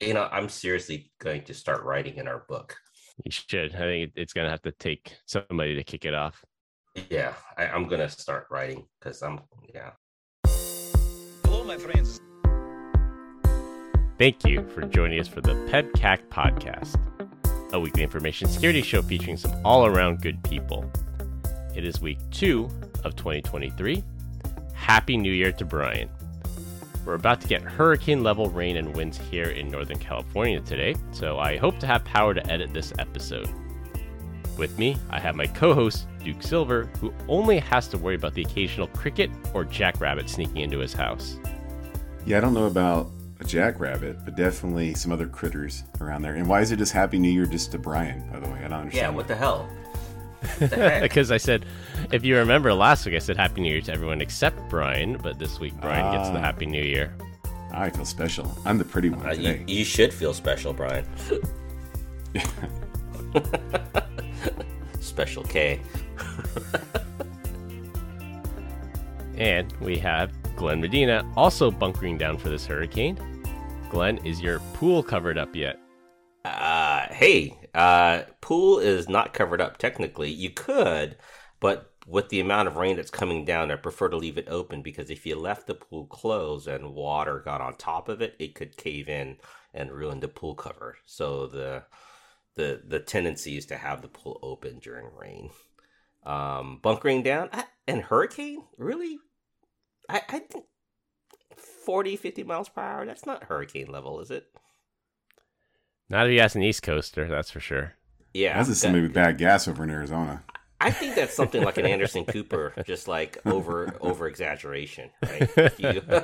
You know, I'm seriously going to start writing in our book. You should. I think it's going to have to take somebody to kick it off. Yeah, I, I'm going to start writing because I'm, yeah. Hello, my friends. Thank you for joining us for the PEBCAK podcast, a weekly information security show featuring some all around good people. It is week two of 2023. Happy New Year to Brian. We're about to get hurricane level rain and winds here in Northern California today, so I hope to have power to edit this episode. With me, I have my co host, Duke Silver, who only has to worry about the occasional cricket or jackrabbit sneaking into his house. Yeah, I don't know about a jackrabbit, but definitely some other critters around there. And why is it just Happy New Year just to Brian, by the way? I don't Yeah, understand. what the hell? What the heck? because I said, if you remember last week, I said Happy New Year to everyone except Brian, but this week Brian gets the Ah. Happy New Year. I feel special. I'm the pretty one Uh, you, you should feel special, Brian. special K. And we have Glenn Medina also bunkering down for this hurricane. Glenn, is your pool covered up yet? Uh, hey, uh, pool is not covered up technically. You could, but with the amount of rain that's coming down, I prefer to leave it open because if you left the pool closed and water got on top of it, it could cave in and ruin the pool cover. So the the the tendency is to have the pool open during rain. Um, bunkering down I, and hurricane really, I I think 40, 50 miles per hour. That's not hurricane level, is it? Not if you ask an East Coaster, that's for sure. Yeah, That's that- just somebody with bad gas over in Arizona. I think that's something like an Anderson Cooper, just like over over exaggeration, right? You-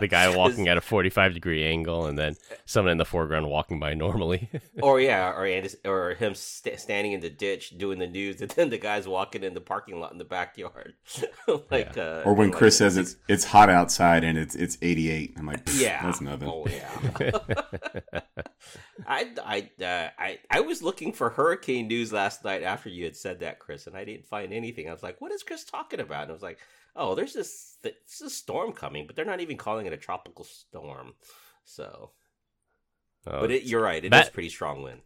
The guy walking at a 45 degree angle and then someone in the foreground walking by normally. or yeah, or Anderson, or him st- standing in the ditch doing the news, and then the guy's walking in the parking lot in the backyard, like uh, Or when like- Chris says it's it's hot outside and it's it's 88. I'm like, yeah, that's nothing. Oh yeah. I I uh, I I was looking for hurricane news last night after you had said that, Chris, and I didn't find anything. I was like, "What is Chris talking about?" And I was like, "Oh, there's this th- this is a storm coming, but they're not even calling it a tropical storm." So, Oh, but it, you're right, it is That- pretty strong wind.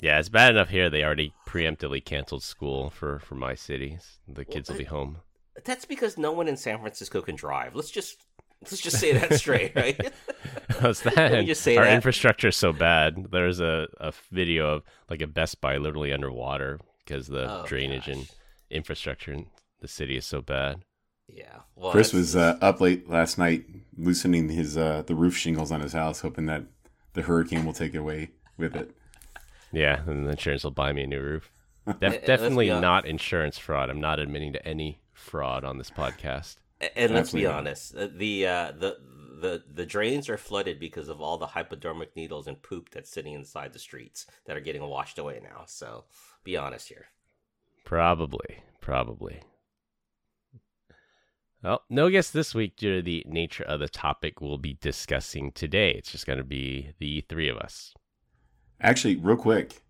yeah, it's bad enough here. They already preemptively canceled school for, for my city. The kids will be home. That's because no one in San Francisco can drive. Let's just let's just say that straight, right? How's that? Let me just say Our that. infrastructure is so bad. There's a, a video of like a Best Buy literally underwater because the Oh, drainage gosh. and infrastructure in the city is so bad. yeah. Well, Chris was uh, up late last night loosening his uh, the roof shingles on his house, hoping that the hurricane will take it away with it. Yeah, and the insurance will buy me a new roof. Def- let's definitely not insurance fraud. I'm not admitting to any fraud on this podcast. A- And let's be honest, uh, the uh, the the the drains are flooded because of all the hypodermic needles and poop that's sitting inside the streets that are getting washed away now. So be honest here. Probably, probably. Well, no guest this week due to the nature of the topic we'll be discussing today. It's just going to be the three of us. Actually, real quick,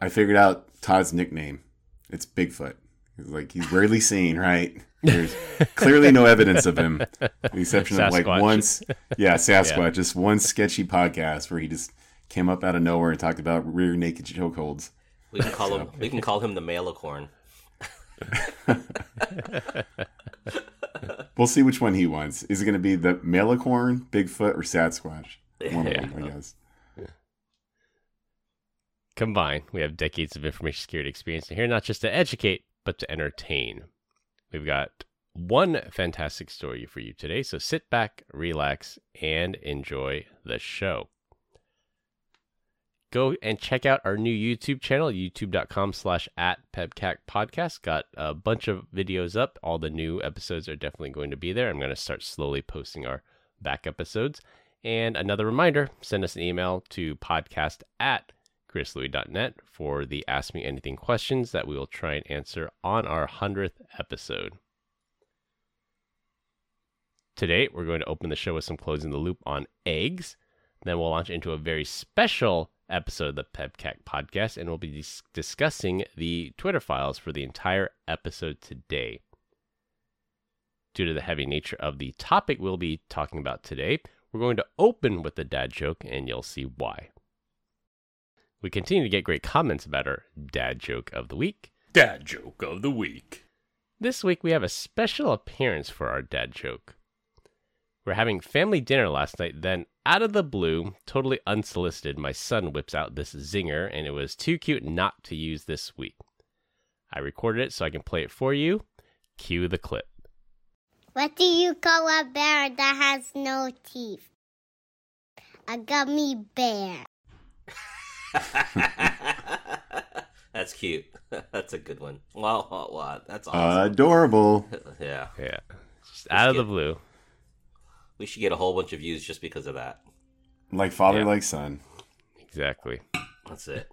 I figured out Todd's nickname. It's Bigfoot. He's like he's rarely seen, right? There's clearly no evidence of him, with the exception of like once, yeah, Sasquatch, just one sketchy podcast where he just came up out of nowhere and talked about rear naked chokeholds. We can call him we can call him the Malicorn. We'll see which one he wants. Is it going to be the Malicorn, Bigfoot, or Sasquatch? One of them, I guess. Combined, we have decades of information security experience here, not just to educate, but to entertain. We've got one fantastic story for you today, so sit back, relax, and enjoy the show. Go and check out our new YouTube channel, youtube.com slash at pebcak podcast. Got a bunch of videos up. All the new episodes are definitely going to be there. I'm going to start slowly posting our back episodes. And another reminder, send us an email to podcast at chrislouie.net for the Ask Me Anything questions that we will try and answer on our 100th episode. Today, we're going to open the show with some closing the loop on eggs. Then we'll launch into a very special episode of the PEBCAK podcast, and we'll be dis- discussing the Twitter files for the entire episode today. Due to the heavy nature of the topic we'll be talking about today, We're going to open with a dad joke, and you'll see why. We continue to get great comments about our dad joke of the week. Dad joke of the week. This week we have a special appearance for our dad joke. We're having family dinner last night, then out of the blue, totally unsolicited, my son whips out this zinger, and it was too cute not to use this week. I recorded it so I can play it for you. Cue the clip. What do you call a bear that has no teeth? A gummy bear. That's cute. That's a good one. Wow, wow, wow. That's awesome. Adorable. yeah. Yeah. Just out of the blue. We should get a whole bunch of views just because of that. Like father, Yeah. like son. Exactly. That's it.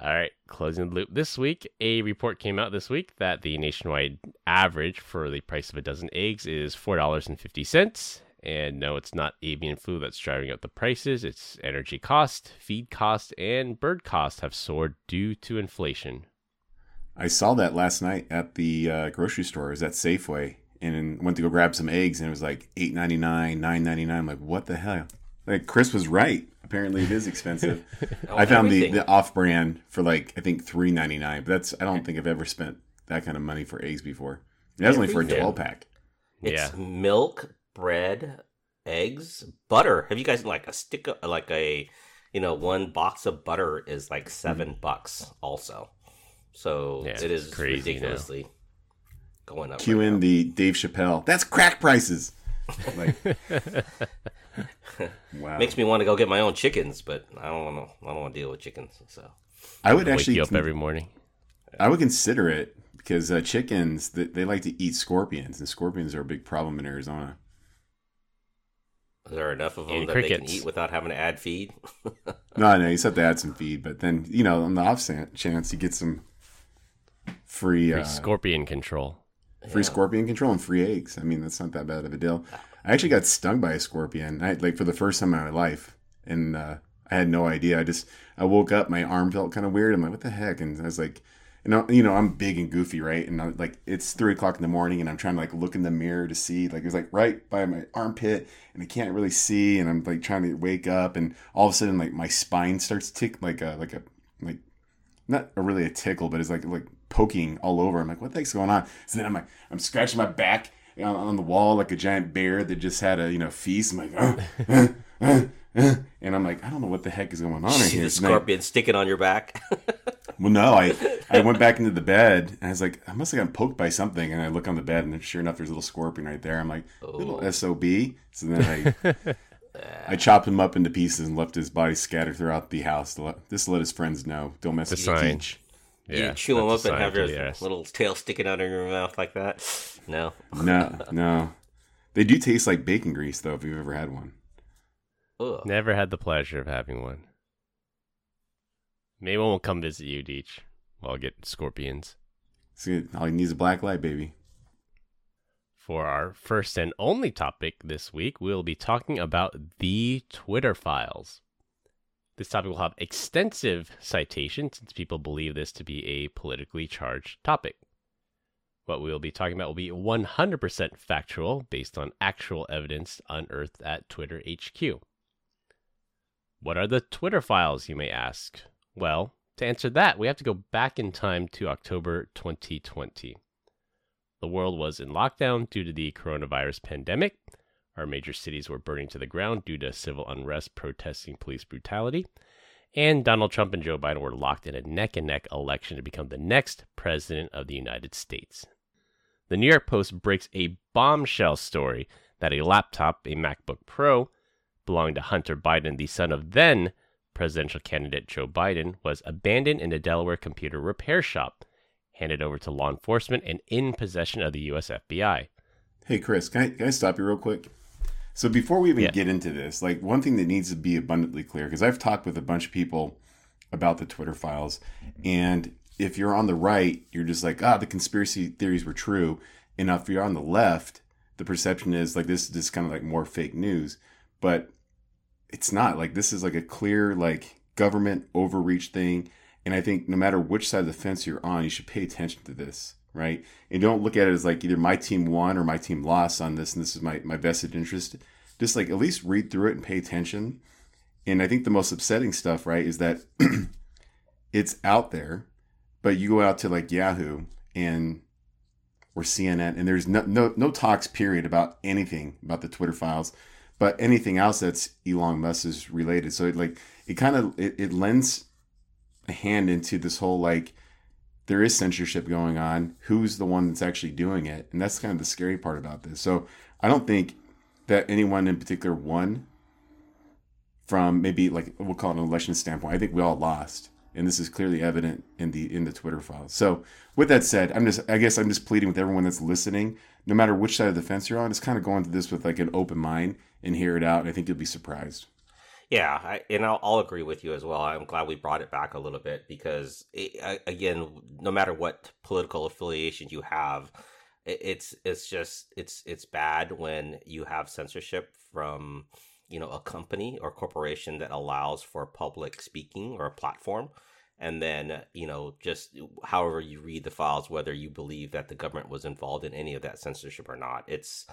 All right, closing the loop. This week, a report came out this week that the nationwide average for the price of a dozen eggs is $4.50. And no, it's not avian flu that's driving up the prices. It's energy cost, feed cost, and bird cost have soared due to inflation. I saw that last night at the uh, grocery store. It was at Safeway, and went to go grab some eggs, and it was like eight ninety nine, nine ninety nine. I'm like, what the hell? Like Chris was right. Apparently, it is expensive. I found the, everything. the off brand for like I think three ninety nine. But that's I don't think I've ever spent that kind of money for eggs before. That was only for a twelve pack. It's Yeah. milk, bread, eggs, butter. Have you guys like a stick of like a you know one box of butter is like seven bucks also. So Yeah, it is it's crazy now. ridiculously going up. Cue right in now. the Dave Chappelle. That's crack prices. Like, wow. Makes me want to go get my own chickens, but I don't want to. I don't want to deal with chickens. So I would Wake actually you up every morning. I would consider it because uh, chickens they, they like to eat scorpions, and scorpions are a big problem in Arizona. Is there enough of them And that they can eat without having to add feed? No, no, you just have to add some feed, but then you know on the off chance you get some free Free uh, scorpion control. free scorpion control and free eggs. I mean that's not that bad of a deal. I actually got stung by a scorpion, I, like for the first time in my life, and uh, I had no idea. I just I woke up, my arm felt kind of weird. I'm like, what the heck? And I was like, you know, you know, I'm big and goofy, right? And I'm like, it's three o'clock in the morning, and I'm trying to like look in the mirror to see, like, it's like right by my armpit, and I can't really see, and I'm like trying to wake up, and all of a sudden, like my spine starts to tick, like a like a like not a really a tickle, but it's like like poking all over. I'm like, what the heck's going on? So then I'm like, I'm scratching my back on, on the wall like a giant bear that just had a you know feast. I'm like, "Uh, uh, uh, uh," and I'm like, I don't know what the heck is going on See here. the I- scorpion sticking on your back. well, no, I I went back into the bed and I was like, I must have gotten poked by something. And I look on the bed and sure enough, there's a little scorpion right there. I'm like, little oh. sob. So then I I chopped him up into pieces and left his body scattered throughout the house. To let, just to let his friends know, don't mess with sign. Teach. you chew him up and have your to the arse. little tail sticking out of your mouth like that. No. No, no. They do taste like bacon grease, though, if you've ever had one. Ugh. Never had the pleasure of having one. Maybe one will come visit you, Deech. While I get scorpions. See, all oh, he needs is a black light, baby. For our first and only topic this week, we'll be talking about the Twitter files. This topic will have extensive citation since people believe this to be a politically charged topic. What we'll be talking about will be 100% factual based on actual evidence unearthed at Twitter HQ. What are the Twitter files, you may ask? Well, to answer that, we have to go back in time to October 2020. The world was in lockdown due to the coronavirus pandemic. Our major cities were burning to the ground due to civil unrest protesting police brutality. And Donald Trump and Joe Biden were locked in a neck and neck election to become the next president of the United States. The New York Post breaks a bombshell story that a laptop, a MacBook Pro, belonging to Hunter Biden, the son of then presidential candidate Joe Biden, was abandoned in a Delaware computer repair shop handed over to law enforcement and in possession of the U.S. FBI. Hey, Chris, can I, can I stop you real quick? So before we even Yeah. get into this, like one thing that needs to be abundantly clear, because I've talked with a bunch of people about the Twitter files, and if you're on the right, you're just like, ah, the conspiracy theories were true, and if you're on the left, the perception is like this is just kind of like more fake news, but it's not. Like this is like a clear like government overreach thing, and I think no matter which side of the fence you're on, you should pay attention to this right? And don't look at it as like either my team won or my team lost on this, and this is my my vested interest. Just like at least read through it and pay attention. And I think the most upsetting stuff, right, is that it's out there, but you go out to like Yahoo and or CNN, and there's no no no talks period about anything about the Twitter files, but anything else that's Elon Musk is related. So it like it kind of it, it lends a hand into this whole like there is censorship going on. Who's the one that's actually doing it? And that's kind of the scary part about this. So I don't think that anyone in particular won from maybe like we'll call it an election standpoint. I think we all lost and this is clearly evident in the in the Twitter files. So, with that said, I'm just I guess I'm just pleading with everyone that's listening, no matter which side of the fence you're on, just kind of go into this with like an open mind and hear it out. And I think you'll be surprised. Yeah, I, and I'll, I'll, agree with you as well. I'm glad we brought it back a little bit because, it, again, no matter what political affiliation you have, it, it's it's just it's it's bad when you have censorship from you know a company or corporation that allows for public speaking or a platform and then you know just however you read the files whether you believe that the government was involved in any of that censorship or not it's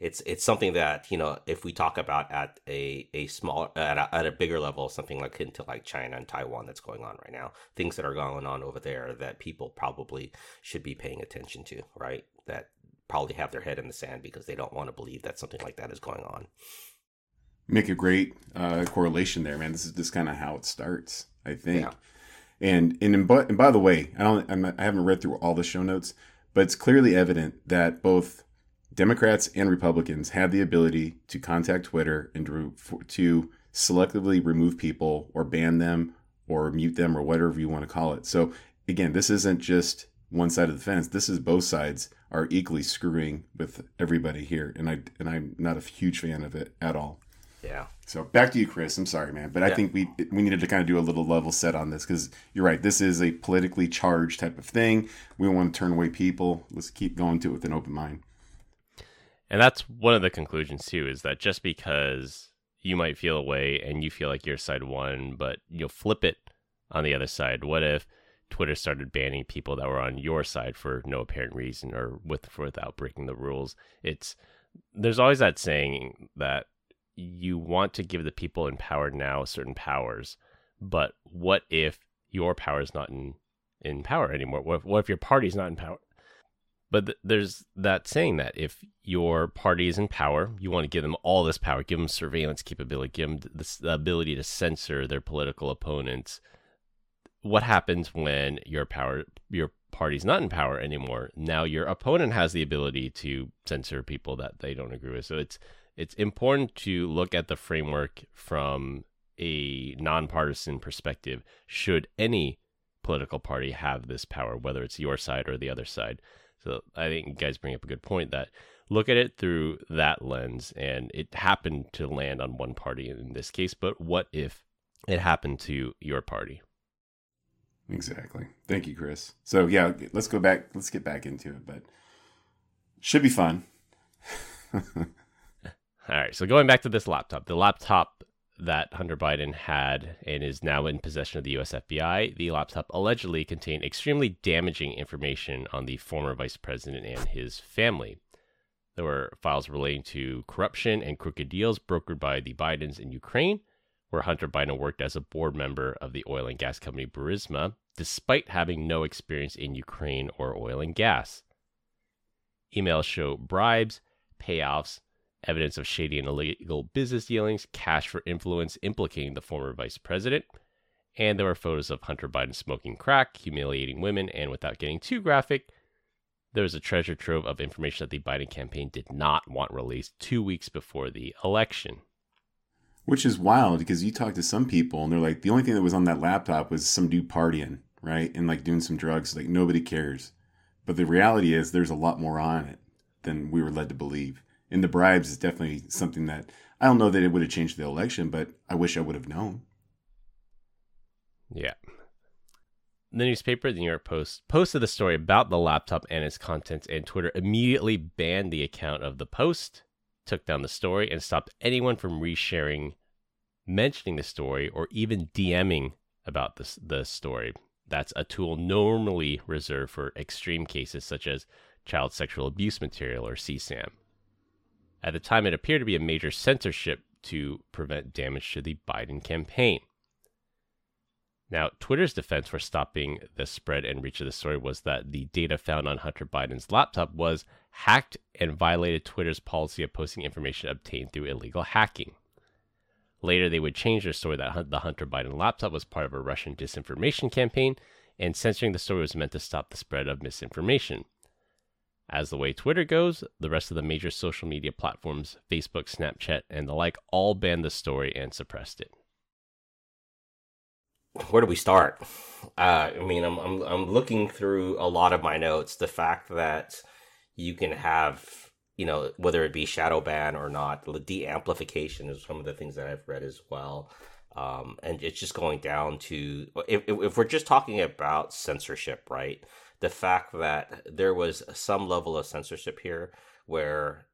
it's it's something that you know if we talk about at a a small at a, at a bigger level something like into like china and taiwan that's going on right now things that are going on over there that people probably should be paying attention to right that probably have their head in the sand because they don't want to believe that something like that is going on make a great uh, correlation there, man. This is just kind of how it starts, I think. Yeah. And and and by, and by the way, I don't I'm, I haven't read through all the show notes, but it's clearly evident that both Democrats and Republicans have the ability to contact Twitter and to, to selectively remove people or ban them or mute them or whatever you want to call it. So again, this isn't just one side of the fence. This is both sides are equally screwing with everybody here, and I and I'm not a huge fan of it at all. Yeah. So back to you, Chris. I'm sorry, man, but yeah. I think we we needed to kind of do a little level set on this because you're right. This is a politically charged type of thing. We don't want to turn away people. Let's keep going to it with an open mind. And that's one of the conclusions too. Is that just because you might feel a way and you feel like your side won, but you'll flip it on the other side. What if Twitter started banning people that were on your side for no apparent reason or with for without breaking the rules? It's there's always that saying that you want to give the people in power now certain powers, but what if your power is not in in power anymore? What if, what if your party's not in power? But th- there's that saying that if your party is in power, you want to give them all this power, give them surveillance capability, give them the, the ability to censor their political opponents. What happens when your power, your party's not in power anymore? Now your opponent has the ability to censor people that they don't agree with. So it's it's important to look at the framework from a nonpartisan perspective. Should any political party have this power, whether it's your side or the other side? So I think you guys bring up a good point that look at it through that lens. And it happened to land on one party in this case, but what if it happened to your party? Exactly. Thank you, Chris. So yeah, let's go back. Let's get back into it, but should be fun. All right. So going back to this laptop, the laptop that Hunter Biden had and is now in possession of the US FBI, the laptop allegedly contained extremely damaging information on the former vice president and his family. There were files relating to corruption and crooked deals brokered by the Bidens in Ukraine, where Hunter Biden worked as a board member of the oil and gas company Burisma, despite having no experience in Ukraine or oil and gas. Emails show bribes, payoffs, evidence of shady and illegal business dealings, cash for influence implicating the former vice president, and there were photos of Hunter Biden smoking crack, humiliating women, and without getting too graphic, there was a treasure trove of information that the Biden campaign did not want released two weeks before the election. Which is wild because you talk to some people and they're like, the only thing that was on that laptop was some dude partying, right? And like doing some drugs. Like nobody cares. But the reality is there's a lot more on it than we were led to believe and the bribes is definitely something that I don't know that it would have changed the election, but I wish I would have known. Yeah. The newspaper, the New York Post, posted the story about the laptop and its contents, and Twitter immediately banned the account of the post, took down the story, and stopped anyone from resharing, mentioning the story, or even DMing about this the story. That's a tool normally reserved for extreme cases such as child sexual abuse material or CSAM. At the time, it appeared to be a major censorship to prevent damage to the Biden campaign. Now, Twitter's defense for stopping the spread and reach of the story was that the data found on Hunter Biden's laptop was hacked and violated Twitter's policy of posting information obtained through illegal hacking. Later, they would change their story that the Hunter Biden laptop was part of a Russian disinformation campaign, and censoring the story was meant to stop the spread of misinformation. As the way Twitter goes, the rest of the major social media platforms, Facebook, Snapchat, and the like, all banned the story and suppressed it where do we start? Uh, I mean, I'm, I'm I'm looking through a lot of my notes. The fact that you can have, you know, whether it be shadow ban or not, the de-amplification is some of the things that I've read as well. Um, and it's just going down to if, if we're just talking about censorship, right? The fact that there was some level of censorship here where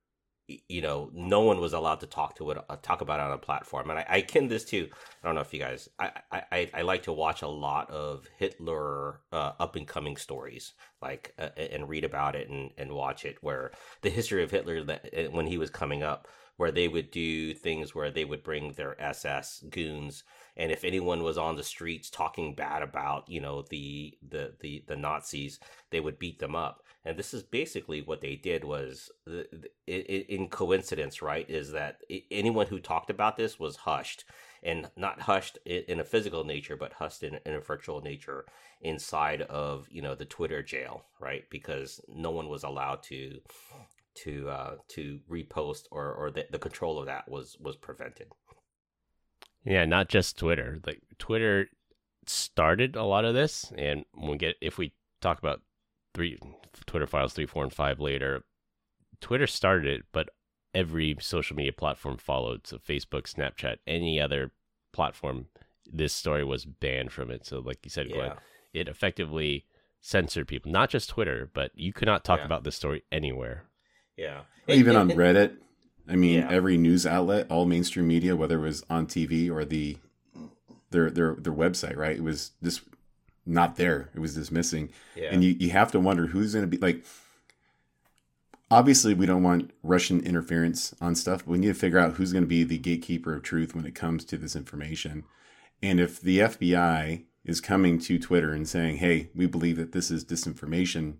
you know no one was allowed to talk to it uh, talk about it on a platform. And I, I kin this too. I don't know if you guys i i, I like to watch a lot of hitler uh, up and coming stories like uh, and read about it and and watch it where the history of hitler that uh, when he was coming up where they would do things where they would bring their ss goons and if anyone was on the streets talking bad about you know the the the, the nazis they would beat them up. And this is basically what they did was in coincidence right is that anyone who talked about this was hushed. And not hushed in a physical nature but hushed in, a virtual nature inside of you know the twitter jail right? Because no one was allowed to to uh to repost or or the, the control of that was was prevented yeah not just twitter like twitter started a lot of this and we get if we talk about three Twitter files three, four, and five later. Twitter started it, but every social media platform followed. So Facebook, Snapchat, any other platform, this story was banned from it. So like you said, Glenn, yeah. it effectively censored people. Not just Twitter, but you could not talk yeah. about this story anywhere. Yeah. Even on Reddit. I mean, yeah. every news outlet, all mainstream media, whether it was on TV or the their their their website, right? It was just not there. It was just missing. Yeah. And you, you have to wonder who's going to be like. Obviously, we don't want Russian interference on stuff. But we need to figure out who's going to be the gatekeeper of truth when it comes to this information. And if the FBI is coming to Twitter and saying, "Hey, we believe that this is disinformation,"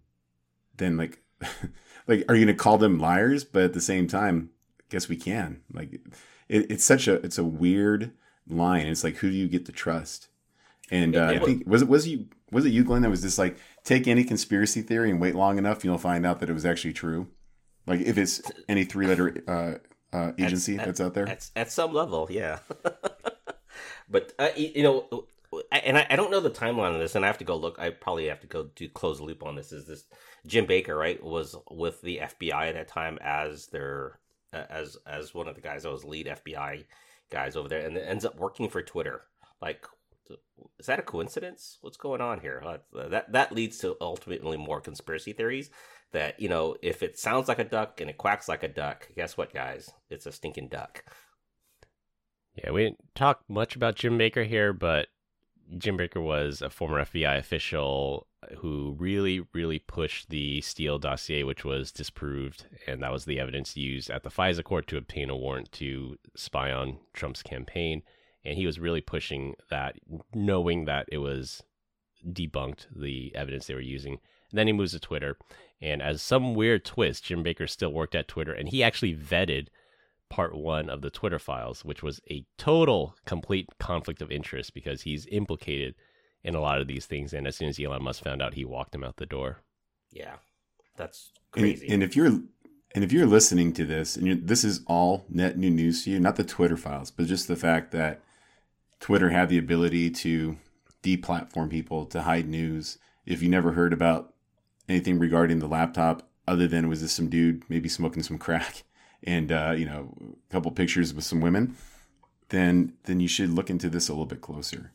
then like, like, are you going to call them liars? But at the same time, guess we can. Like, it, it's such a it's a weird line. It's like, who do you get to trust? And uh, I think was it was you was it you, Glenn, that was just like take any conspiracy theory and wait long enough, you'll find out that it was actually true. Like if it's any three letter uh, uh, agency at, that's out there at, at some level, yeah. but uh, you know, and I, I, don't know the timeline of this, and I have to go look. I probably have to go do close the loop on this. Is this Jim Baker right was with the FBI at that time as their as as one of the guys that was lead FBI guys over there, and ends up working for Twitter. Like is that a coincidence? What's going on here? That that leads to ultimately more conspiracy theories. That you know, if it sounds like a duck and it quacks like a duck, guess what, guys? It's a stinking duck. Yeah, we didn't talk much about Jim Baker here, but Jim Baker was a former FBI official who really, really pushed the Steele dossier, which was disproved, and that was the evidence used at the FISA court to obtain a warrant to spy on Trump's campaign and he was really pushing that, knowing that it was debunked the evidence they were using. And then he moves to Twitter, and as some weird twist, Jim Baker still worked at Twitter, and he actually vetted part one of the Twitter files, which was a total, complete conflict of interest because he's implicated in a lot of these things. And as soon as Elon Musk found out, he walked him out the door. Yeah, that's crazy. And, and if you're and if you're listening to this, and this is all net new news to you, not the Twitter files, but just the fact that Twitter had the ability to deplatform people to hide news. If you never heard about anything regarding the laptop, other than was this some dude maybe smoking some crack and uh, you know a couple pictures with some women, then then you should look into this a little bit closer.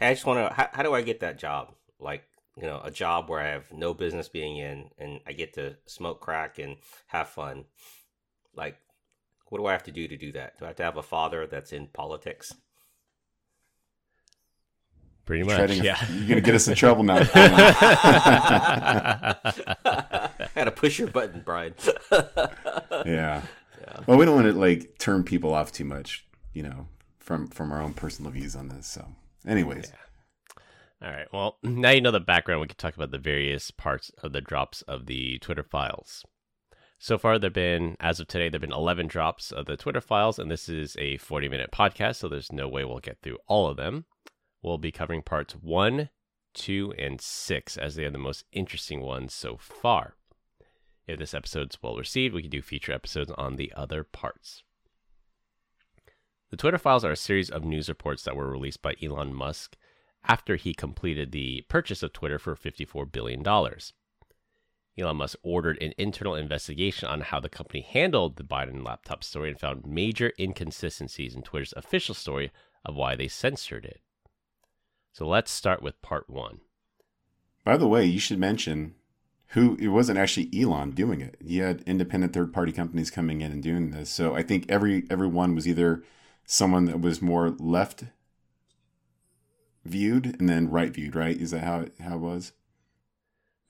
I just want to. How, how do I get that job? Like you know, a job where I have no business being in, and I get to smoke crack and have fun. Like, what do I have to do to do that? Do I have to have a father that's in politics? Pretty much, Treading yeah. you're gonna get us in trouble now. I gotta push your button, Brian. yeah. Well, we don't want to like turn people off too much, you know, from from our own personal views on this. So, anyways, All right. Well, now you know the background. We can talk about the various parts of the drops of the Twitter files. So far, there've been, as of today, there've been 11 drops of the Twitter files, and this is a 40 minute podcast, so there's no way we'll get through all of them. We'll be covering parts one, two, and six as they are the most interesting ones so far. If this episode's well received, we can do feature episodes on the other parts. The Twitter files are a series of news reports that were released by Elon Musk after he completed the purchase of Twitter for $54 billion. Elon Musk ordered an internal investigation on how the company handled the Biden laptop story and found major inconsistencies in Twitter's official story of why they censored it. So let's start with part one. by the way, you should mention who it wasn't actually Elon doing it. He had independent third party companies coming in and doing this. So I think every everyone was either someone that was more left viewed and then right viewed, right? Is that how it, how it was?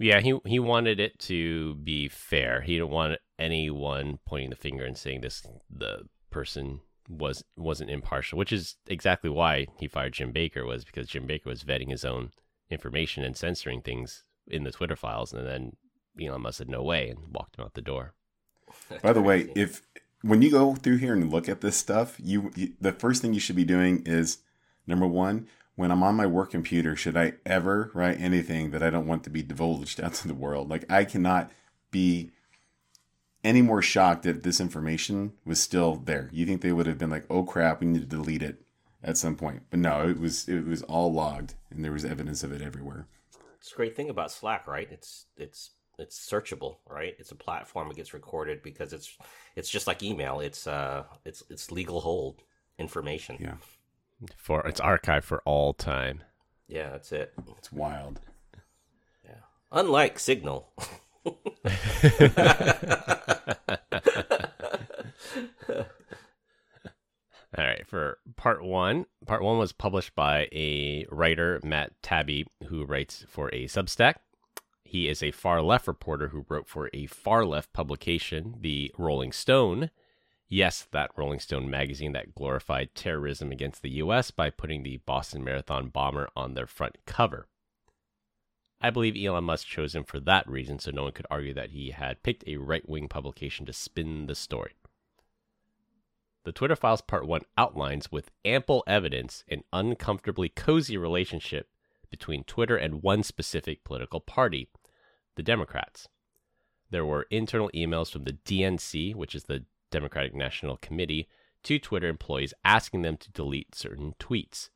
Yeah, he he wanted it to be fair. He didn't want anyone pointing the finger and saying this the person was wasn't impartial, which is exactly why he fired Jim Baker was because Jim Baker was vetting his own information and censoring things in the Twitter files, and then Elon Musk said no way and walked him out the door. By the way, if when you go through here and look at this stuff, you, you the first thing you should be doing is number one, when I'm on my work computer, should I ever write anything that I don't want to be divulged out to the world? Like I cannot be any more shocked that this information was still there. You think they would have been like, "Oh crap, we need to delete it" at some point. But no, it was it was all logged and there was evidence of it everywhere. It's a great thing about Slack, right? It's it's it's searchable, right? It's a platform that gets recorded because it's it's just like email. It's uh it's it's legal hold information. Yeah. For it's archived for all time. Yeah, that's it. It's wild. Yeah. Unlike Signal. All right, for part one, part one was published by a writer, Matt Taibbi, who writes for a Substack. He is a far left reporter who wrote for a far left publication, the Rolling Stone. Yes, that Rolling Stone magazine that glorified terrorism against the U.S. by putting the Boston Marathon bomber on their front cover. I believe Elon Musk chose him for that reason, so no one could argue that he had picked a right wing publication to spin the story. The Twitter Files Part 1 outlines with ample evidence an uncomfortably cozy relationship between Twitter and one specific political party, the Democrats. There were internal emails from the DNC, which is the Democratic National Committee, to Twitter employees asking them to delete certain tweets.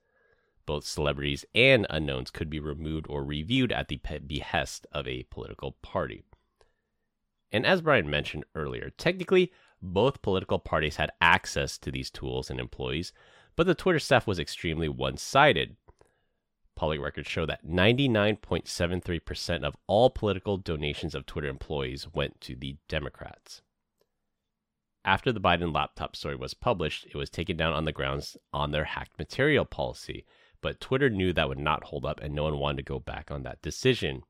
Both celebrities and unknowns could be removed or reviewed at the behest of a political party. And as Brian mentioned earlier, technically, both political parties had access to these tools and employees, but the Twitter staff was extremely one sided. Public records show that 99.73% of all political donations of Twitter employees went to the Democrats. After the Biden laptop story was published, it was taken down on the grounds on their hacked material policy, but Twitter knew that would not hold up and no one wanted to go back on that decision.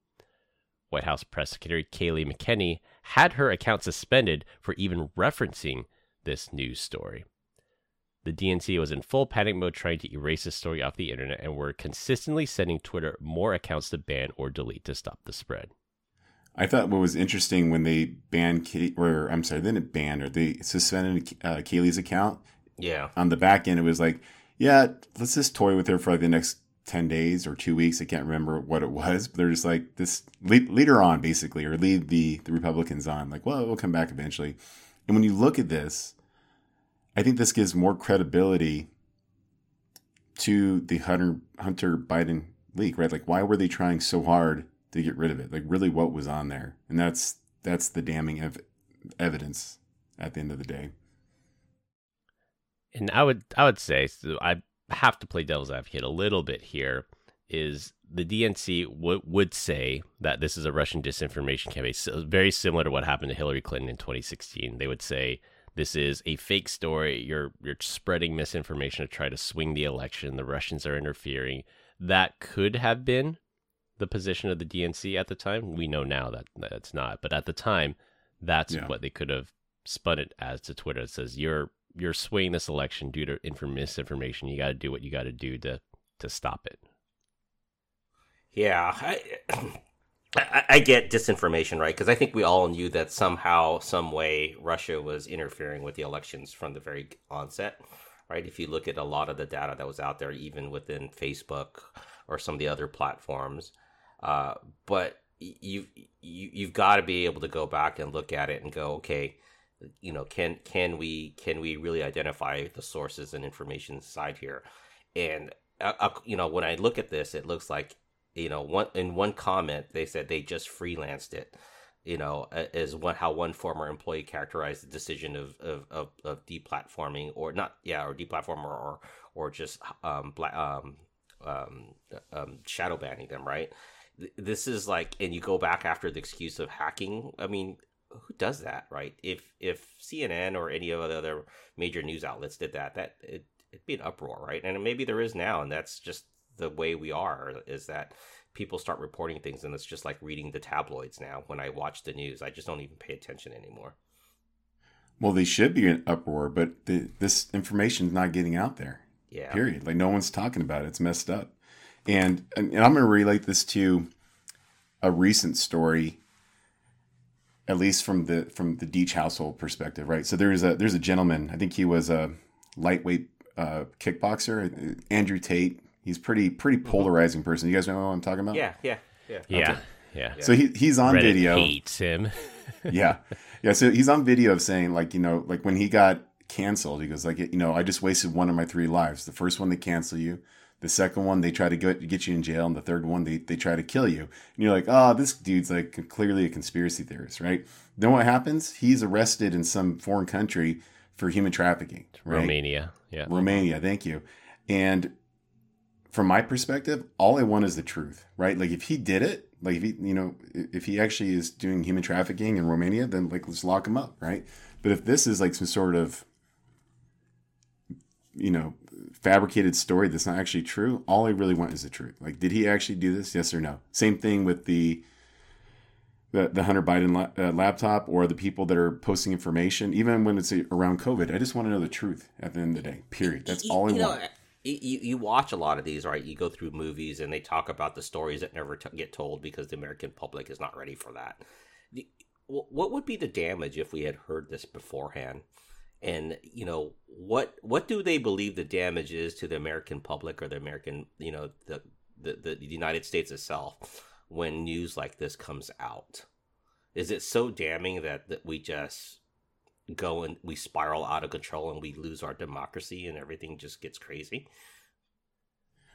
White House Press Secretary Kayleigh McEnany had her account suspended for even referencing this news story. The DNC was in full panic mode trying to erase the story off the internet and were consistently sending Twitter more accounts to ban or delete to stop the spread. I thought what was interesting when they banned, Kay- or I'm sorry, they didn't ban or they suspended uh, Kayleigh's account. Yeah. On the back end, it was like, yeah, let's just toy with her for like the next 10 days or two weeks. I can't remember what it was, but they're just like, this lead, lead on basically, or lead the, the Republicans on. Like, well, we'll come back eventually. And when you look at this, I think this gives more credibility to the Hunter, Hunter Biden leak, right? Like, why were they trying so hard to get rid of it? Like, really, what was on there? And that's that's the damning ev- evidence at the end of the day. And I would I would say so I have to play devil's advocate a little bit here. Is the DNC w- would say that this is a Russian disinformation campaign, so very similar to what happened to Hillary Clinton in 2016. They would say this is a fake story. You're you're spreading misinformation to try to swing the election. The Russians are interfering. that could have been the position of the DNC at the time. We know now that that's not, but at the time, that's Yeah. what they could have spun it as to Twitter. It says you're you're swaying this election due to inform- misinformation. You got to do what you got to do to to stop it. Yeah, I, I, I get disinformation, right? Because I think we all knew that somehow, some way, Russia was interfering with the elections from the very onset, right? If you look at a lot of the data that was out there, even within Facebook or some of the other platforms, uh, but you you you've got to be able to go back and look at it and go, okay, you know, can can we can we really identify the sources and information side here? And uh, uh, you know, when I look at this, it looks like you know one in one comment they said they just freelanced it you know as one how one former employee characterized the decision of of of, of deplatforming or not yeah or deplatform or or, just um, bla- um um um shadow banning them right this is like and you go back after the excuse of hacking i mean who does that right if if cnn or any of the other major news outlets did that that it, it'd be an uproar right and maybe there is now and that's just the way we are is that people start reporting things and it's just like reading the tabloids now when i watch the news i just don't even pay attention anymore Well, they should be an uproar, but the, this information's not getting out there. yeah Period. Like no one's talking about it. It's messed up. And and, and I'm going to relate this to a recent story, at least from the from the Deech household perspective, right? So there's a there's a gentleman. I think he was a lightweight uh, kickboxer, Andrew Tate. He's pretty pretty polarizing person. You guys know what I'm talking about? yeah yeah yeah Yeah, yeah. So he, he's on Reddit video. hates him. yeah yeah so he's on video of saying like you know like when he got canceled he goes like you know i just wasted one of my three lives the first one they cancel you the second one they try to get, get you in jail and the third one they, they try to kill you and you're like oh this dude's like clearly a conspiracy theorist right then what happens he's arrested in some foreign country for human trafficking right Romania. Yeah. Romania, thank you. And from my perspective, all I want is the truth, right? Like if he did it, like if he, you know, if he actually is doing human trafficking in Romania, then like let's lock him up, right? But if this is like some sort of, you know, fabricated story that's not actually true, all I really want is the truth. Like, did he actually do this? Yes or no? Same thing with the the, the Hunter Biden la- uh, laptop or the people that are posting information, even when it's around COVID. I just want to know the truth at the end of the day. Period. That's You- all I you know, want. you, you watch a lot of these, right? You go through movies and they talk about the stories that never t- get told because the American public is not ready for that. The, what would be the damage if we had heard this beforehand? And you know what? What do they believe the damage is to the American public or the American, you know, the the, the United States itself when news like this comes out? Is it so damning that that we just go and we spiral out of control and we lose our democracy and everything just gets crazy.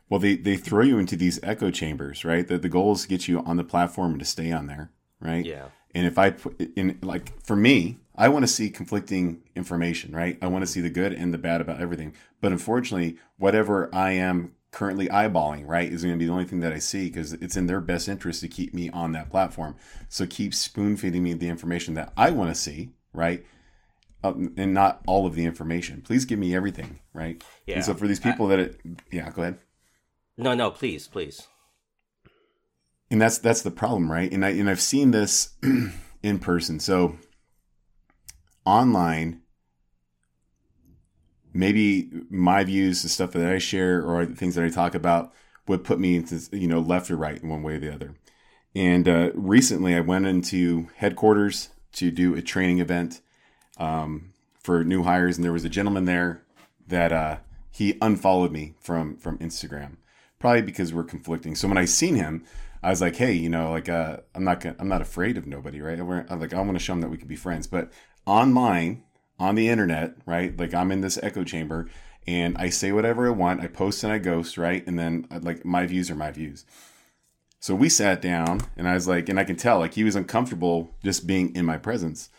Well, they, they throw you into these echo chambers, right? The, the goal is to get you on the platform and to stay on there, right? Yeah. And if I put in, like, for me, I want to see conflicting information, right? I want to see the good and the bad about everything. But unfortunately, whatever I am currently eyeballing, right, is going to be the only thing that I see because it's in their best interest to keep me on that platform. So keep spoon feeding me the information that I want to see, right? Uh, and not all of the information. Please give me everything, right? Yeah. And so for these people that, it, yeah, go ahead. No, no, please, please. And that's that's the problem right? And i and i've seen this in person. So online maybe my views the stuff that i share or the things that i talk about would put me into you know left or right in one way or the other. And uh, recently i went into headquarters to do a training event um, for new hires. And there was a gentleman there that uh, he unfollowed me from from instagram probably because we're conflicting. So when i seen him I was like, hey, you know, like uh, I'm not gonna, I'm not afraid of nobody, right? I'm like, I want to show them that we can be friends. But online, on the internet, right? Like I'm in this echo chamber, and I say whatever I want. I post and I ghost, right? And then uh, like my views are my views. So we sat down, and I was like, and I can tell like he was uncomfortable just being in my presence.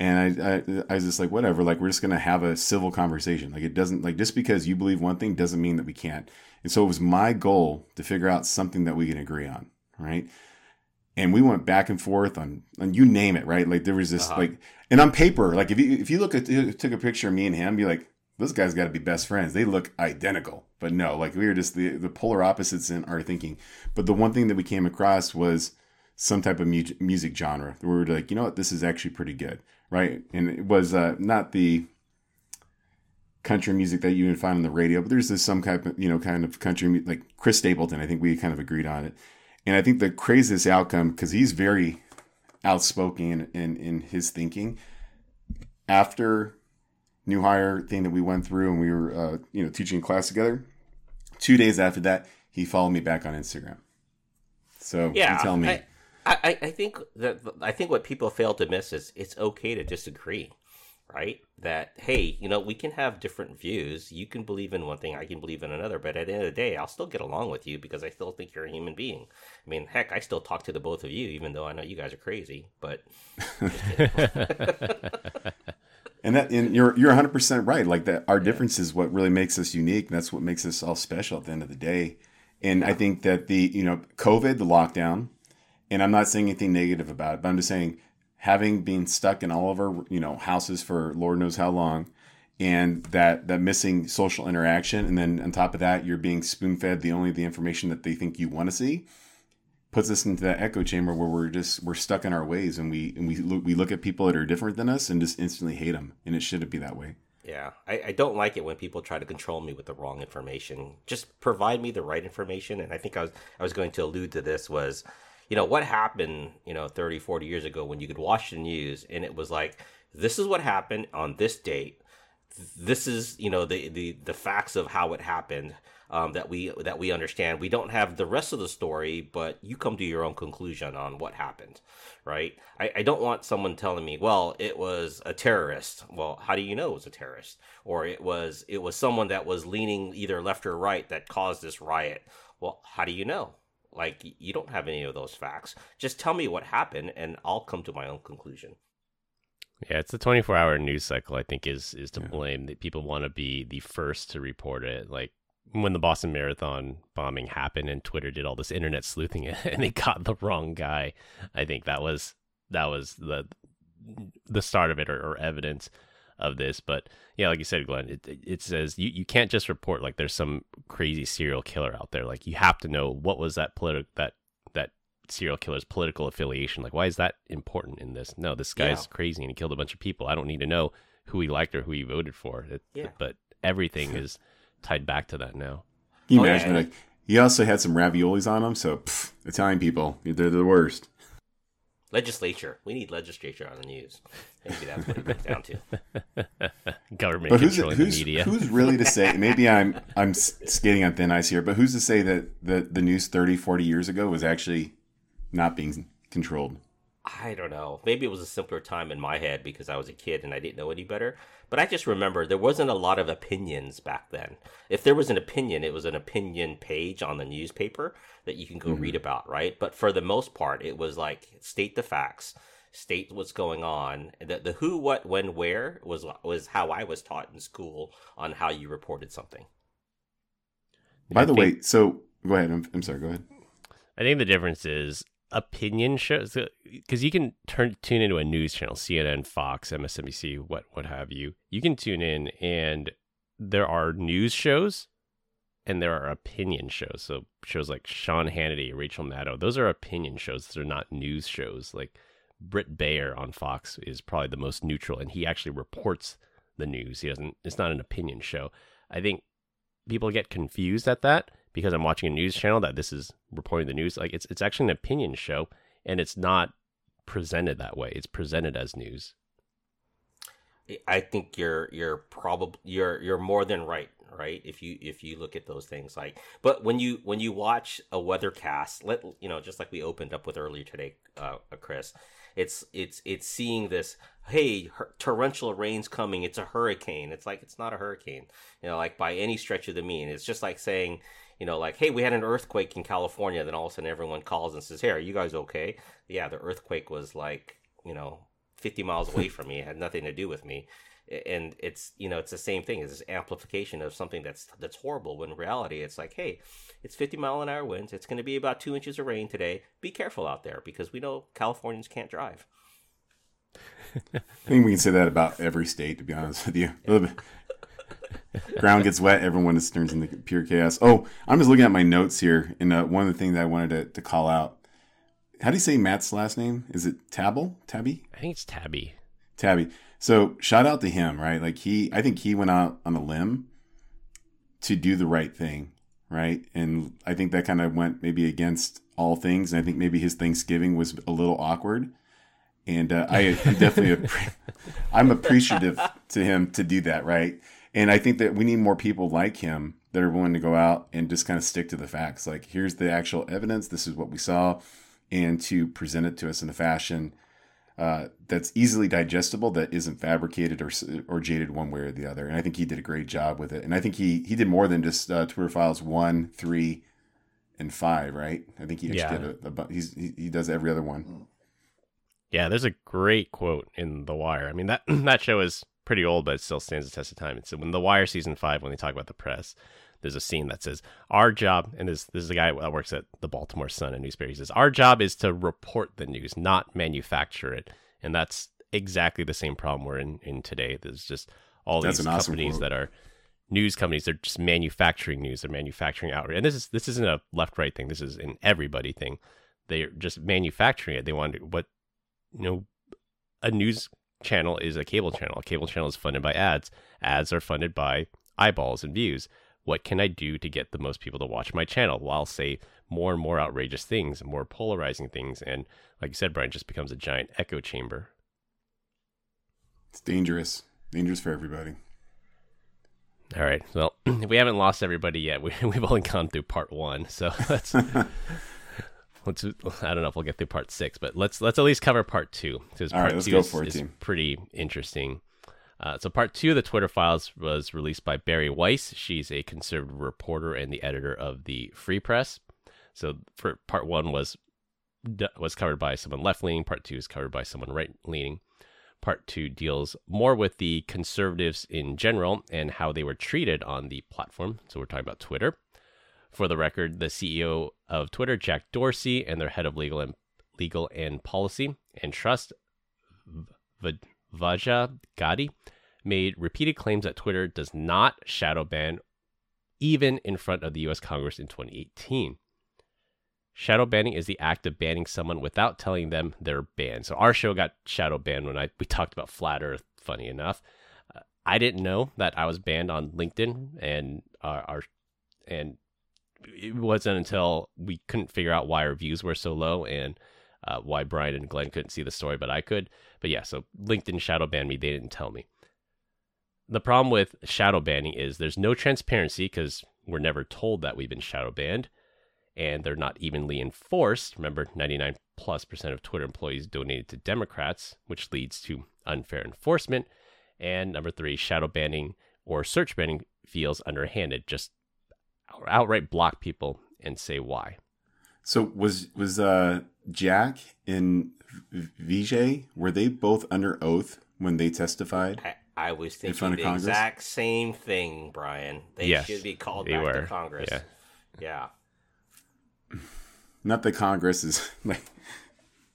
And I, I, I was just like, whatever. Like we're just gonna have a civil conversation. Like it doesn't like just because you believe one thing doesn't mean that we can't. And so it was my goal to figure out something that we can agree on, right? And we went back and forth on, on you name it, right? Like there was this Uh-huh. like, and on paper, like if you if you look at took a picture of me and him, be like, those guys got to be best friends. They look identical, but no, like we were just the the polar opposites in our thinking. But the one thing that we came across was some type of mu- music genre we were like, you know what, this is actually pretty good, right? And it was uh, not the country music that you would find on the radio, but there's this some kind of you know kind of country like Chris Stapleton. I think we kind of agreed on it, and I think the craziest outcome because he's very outspoken in, in in his thinking after new hire thing that we went through and we were uh, you know teaching class together. Two days after that, he followed me back on Instagram. So Yeah, you tell me. I, I, I think that I think what people fail to miss is it's okay to disagree, right? That hey, you know, we can have different views. You can believe in one thing, I can believe in another, but at the end of the day, I'll still get along with you because I still think you're a human being. I mean, heck, I still talk to the both of you, even though I know you guys are crazy. But And that and you're you're 100 percent right. Like that, our difference is what really makes us unique. That's what makes us all special at the end of the day. And I think that the you know COVID, the lockdown, and I'm not saying anything negative about it, but I'm just saying having been stuck in all of our you know houses for Lord knows how long, and that that missing social interaction, and then on top of that, you're being spoon fed the only the information that they think you want to see puts us into that echo chamber where we're just we're stuck in our ways and we and we look we look at people that are different than us and just instantly hate them and it shouldn't be that way Yeah, I, I don't like it when people try to control me with the wrong information. Just provide me the right information. And I think I was I was going to allude to this was, you know, what happened, you know, 30, 40 years ago when you could watch the news and it was like, this is what happened on this date. This is, you know, the the the facts of how it happened. Um, that we that we understand. We don't have the rest of the story, but you come to your own conclusion on what happened, right? I, I don't want someone telling me, well, it was a terrorist. Well, how do you know it was a terrorist? Or it was it was someone that was leaning either left or right that caused this riot. Well, how do you know? Like you don't have any of those facts. Just tell me what happened, and I'll come to my own conclusion. Yeah, it's the 24 hour news cycle, I think, is is to blame that people want to be the first to report it. Like when the Boston Marathon bombing happened and Twitter did all this internet sleuthing and they got the wrong guy. I think that was that was the the start of it or, or evidence of this. But yeah, like you said, Glenn, it it says you, you can't just report like there's some crazy serial killer out there. Like you have to know what was that politi- that that serial killer's political affiliation. Like why is that important in this? No, this guy's Yeah. crazy and he killed a bunch of people. I don't need to know who he liked or who he voted for. It, Yeah. But everything is tied back to that now. Can you Oh, yeah, imagine? Like, he also had some raviolis on him, so pff, Italian people, they're the worst. Legislature. We need legislature on the news. Maybe that's what it comes down to. Government But who's controlling who's the media. who's really to say? Maybe I'm I'm skating on thin ice here, but who's to say that the the news 30, 40 years ago was actually not being controlled? I don't know. Maybe it was a simpler time in my head because I was a kid and I didn't know any better. But I just remember there wasn't a lot of opinions back then. If there was an opinion, it was an opinion page on the newspaper that you can go read mm-hmm. about, right? But for the most part, it was like state the facts, state what's going on. The, the who, what, when, where was was how I was taught in school on how you reported something. By I the think- way, so go ahead. I'm, I'm sorry. Go ahead. I think the difference is opinion shows because you can turn tune into a news channel, CNN, Fox, MSNBC, what what have you. You can tune in, and there are news shows, and there are opinion shows. So shows like Sean Hannity, Rachel Maddow, those are opinion shows. Those are not news shows. Like Bret Baier on Fox is probably the most neutral, and he actually reports the news. He doesn't. It's not an opinion show. I think people get confused at that because I'm watching a news channel that this is reporting the news. Like it's it's actually an opinion show, and it's not presented that way. It's presented as news. I think you're you're probably you're you're more than right, right? If you if you look at those things like, but when you when you watch a weathercast, let you know, just like we opened up with earlier today, uh, Chris, it's it's it's seeing this. Hey, torrential rain's coming. It's a hurricane. It's like it's not a hurricane, you know, like by any stretch of the mean. It's just like saying, you know, like, hey, we had an earthquake in California. Then all of a sudden, everyone calls and says, hey, are you guys okay? Yeah, the earthquake was like, you know, 50 miles away from me. It had nothing to do with me. And it's, you know, it's the same thing. It's this amplification of something that's that's horrible when in reality it's like, hey, it's 50 mile an hour winds. It's going to be about two inches of rain today. Be careful out there because we know Californians can't drive. I think we can say that about every state, to be honest with you. A little bit. Ground gets wet, everyone just turns into pure chaos. Oh, I'm just looking at my notes here, and uh, one of the things that I wanted to, to call out. How do you say Matt's last name? Is it Tabble? Tabby? I think it's Tabby. Tabby. So shout out to him, right? Like he, I think he went out on a limb to do the right thing, right? And I think that kind of went maybe against all things. And I think maybe his Thanksgiving was a little awkward. And uh, I definitely, appre- I'm appreciative to him to do that, right? And I think that we need more people like him that are willing to go out and just kind of stick to the facts. Like, here's the actual evidence. This is what we saw, and to present it to us in a fashion uh, that's easily digestible, that isn't fabricated or or jaded one way or the other. And I think he did a great job with it. And I think he he did more than just uh, Twitter files one, three, and five. Right? I think he actually Yeah. did a, a bu- he's he, he does every other one. Yeah, there's a great quote in The Wire. I mean that that show is pretty old, but it still stands the test of time. It's when The Wire season five, when they talk about the press, there's a scene that says, "Our job," and this this is a guy that works at the Baltimore Sun, a newspaper. He says, "Our job is to report the news, not manufacture it," and that's exactly the same problem we're in in today. There's just all That's these an awesome companies that are news companies. They're just manufacturing news. They're manufacturing outrage, and this is this isn't a left right thing. This is an everybody thing. They're just manufacturing it. They want to, what you know a news channel is a cable channel. A cable channel is funded by ads. Ads are funded by eyeballs and views. What can I do to get the most people to watch my channel? Well, I'll say more and more outrageous things, more polarizing things, and like you said, Brian, just becomes a giant echo chamber. It's dangerous, dangerous for everybody. All right. Well, we haven't lost everybody yet. We, we've only gone through part one, so let's let's. I don't know if we'll get through part six, but let's let's at least cover part two because part right, two is, it, is pretty interesting. Uh, so part two of the Twitter files was released by Bari Weiss. She's a conservative reporter and the editor of the Free Press. So for part one was was covered by someone left leaning. Part two is covered by someone right leaning. Part two deals more with the conservatives in general and how they were treated on the platform. So we're talking about Twitter. For the record, the CEO of Twitter, Jack Dorsey, and their head of legal and legal and policy and trust, V- Vijaya Gadde, made repeated claims that Twitter does not shadow ban, even in front of the U.S. Congress in 2018. Shadow banning is the act of banning someone without telling them they're banned. So our show got shadow banned when I we talked about flat Earth. Funny enough, uh, I didn't know that I was banned on LinkedIn, and our, our and it wasn't until we couldn't figure out why our views were so low and uh, why Brian and Glenn couldn't see the story, but I could. But yeah, so LinkedIn shadow banned me. They didn't tell me. The problem with shadow banning is there's no transparency because we're never told that we've been shadow banned and they're not evenly enforced. Remember, 99 plus percent of Twitter employees donated to Democrats, which leads to unfair enforcement. And number three, shadow banning or search banning feels underhanded. Just outright block people and say why. So was was uh, Jack and V- Vijay were they both under oath when they testified? I, I was In thinking front of the Congress? exact same thing, Brian. They Yes, should be called back were, to Congress. yeah. yeah. Not that Congress is like.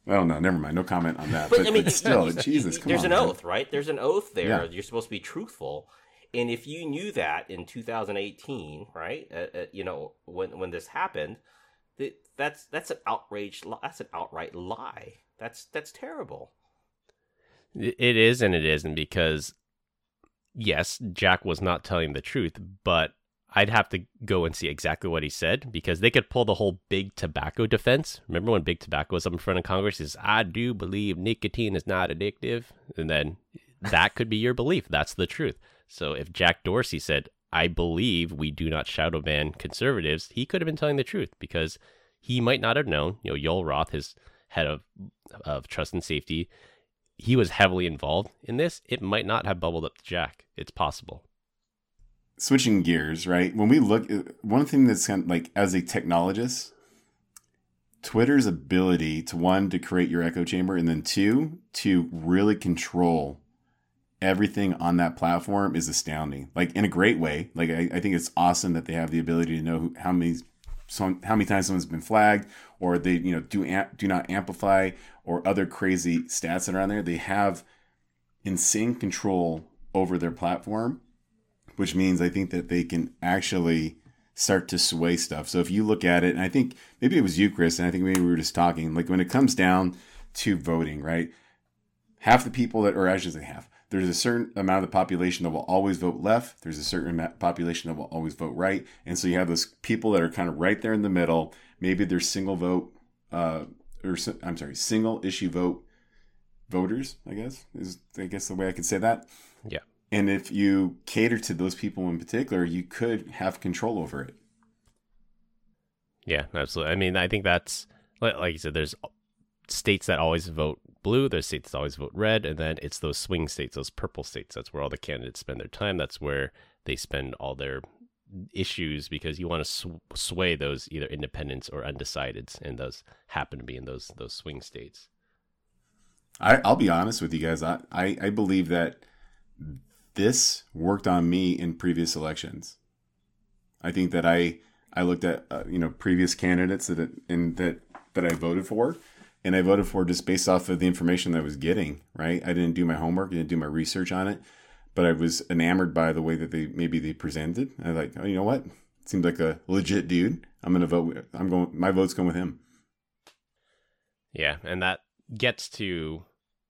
Well, no, never mind. No comment on that. But, But, I mean, but still, Jesus, come there's on, an man. oath, right? There's an oath there. Yeah. You're supposed to be truthful. And if you knew that in 2018, right? Uh, uh, you know, when when this happened, that, that's that's an outrage. That's an outright lie. That's that's terrible. It is and it isn't because, yes, Jack was not telling the truth, but I'd have to go and see exactly what he said because they could pull the whole big tobacco defense. Remember when big tobacco was up in front of Congress? He Is I do believe nicotine is not addictive, and then that could be your belief. That's the truth. So if Jack Dorsey said, "I believe we do not shadow ban conservatives," he could have been telling the truth because he might not have known. You know, Yoel Roth, his head of of trust and safety, he was heavily involved in this. It might not have bubbled up to Jack. It's possible. switching gears, right? When we look, uh, one thing that's kind of like as a technologist, Twitter's ability to one to create your echo chamber, and then two to really control everything on that platform is astounding. Like in a great way. Like I, I think it's awesome that they have the ability to know who, how many some how many times someone's been flagged, or they you know do amp, do not amplify, or other crazy stats that are on there. They have insane control over their platform which means I think that they can actually start to sway stuff. So if you look at it, and I think maybe it was you, Chris, and I think maybe we were just talking, like when it comes down to voting, right? Half the people that, or I should say half, there's a certain amount of the population that will always vote left. There's a certain population that will always vote right. And so you have those people that are kind of right there in the middle. Maybe they're single vote, uh, or I'm sorry, single issue vote voters, I guess, is I guess the way I could say that. Yeah. And if you cater to those people in particular, you could have control over it. Yeah, absolutely. I mean, I think that's like you said. There's states that always vote blue. There's states that always vote red, and then it's those swing states, those purple states. That's where all the candidates spend their time. That's where they spend all their issues because you want to sw- sway those either independents or undecideds, and those happen to be in those those swing states. I, will be honest with you guys. I, I, I believe that this worked on me in previous elections. I think that I I looked at uh, you know previous candidates that and that that I voted for, and I voted for just based off of the information that I was getting. Right, I didn't do my homework, I didn't do my research on it, but I was enamored by the way that they maybe they presented. I was like, oh, you know what? Seems like a legit dude. I'm gonna vote. I'm going. My vote's going with him. Yeah, and that gets to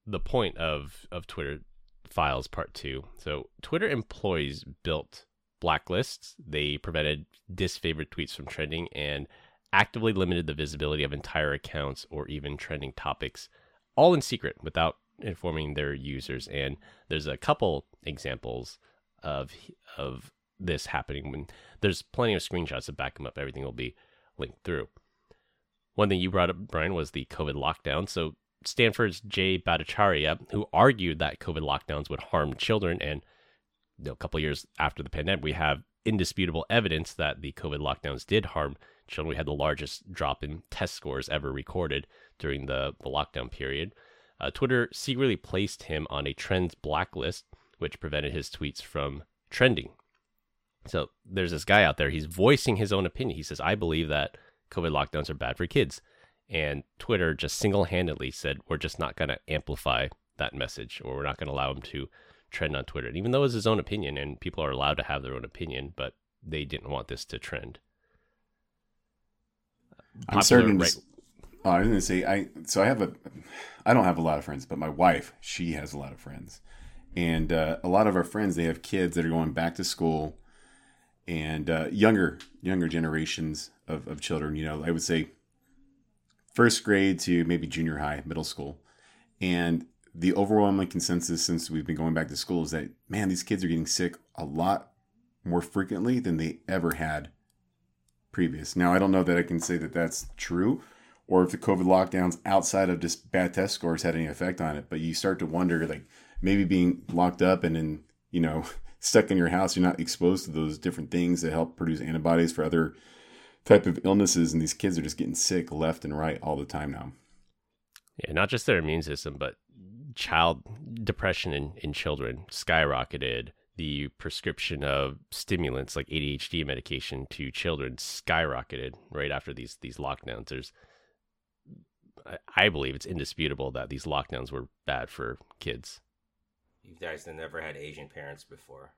the point of of Twitter files part 2. So Twitter employees built blacklists. They prevented disfavored tweets from trending and actively limited the visibility of entire accounts or even trending topics all in secret without informing their users. And there's a couple examples of of this happening. When there's plenty of screenshots to back them up. Everything will be linked through. One thing you brought up, Brian, was the COVID lockdown. So Stanford's Jay Bhattacharya, who argued that COVID lockdowns would harm children, and you know, a couple years after the pandemic, we have indisputable evidence that the COVID lockdowns did harm children. We had the largest drop in test scores ever recorded during the, the lockdown period. Uh, Twitter secretly placed him on a trends blacklist, which prevented his tweets from trending. So there's this guy out there. He's voicing his own opinion. He says, "I believe that COVID lockdowns are bad for kids." And Twitter just single handedly said, we're just not going to amplify that message or we're not going to allow him to trend on Twitter. And even though it was his own opinion and people are allowed to have their own opinion, but they didn't want this to trend. I'm certain. Right... Oh, I was going to say, I so I have a, I don't have a lot of friends, but my wife, she has a lot of friends, and uh, a lot of our friends, they have kids that are going back to school, and uh, younger younger generations of, of children. You know, I would say first grade to maybe junior high, middle school. And the overwhelming consensus since we've been going back to school is that, man, these kids are getting sick a lot more frequently than they ever had previous. Now, I don't know that I can say that that's true or if the COVID lockdowns outside of just bad test scores had any effect on it, but you start to wonder, like, maybe being locked up and in, you know, stuck in your house, you're not exposed to those different things that help produce antibodies for other type of illnesses, and these kids are just getting sick left and right all the time now. Yeah, not just their immune system, but child depression in, in children skyrocketed. The prescription of stimulants like ADHD medication to children skyrocketed right after these these lockdowns. There's, I believe it's indisputable that these lockdowns were bad for kids. You guys have never had Asian parents before.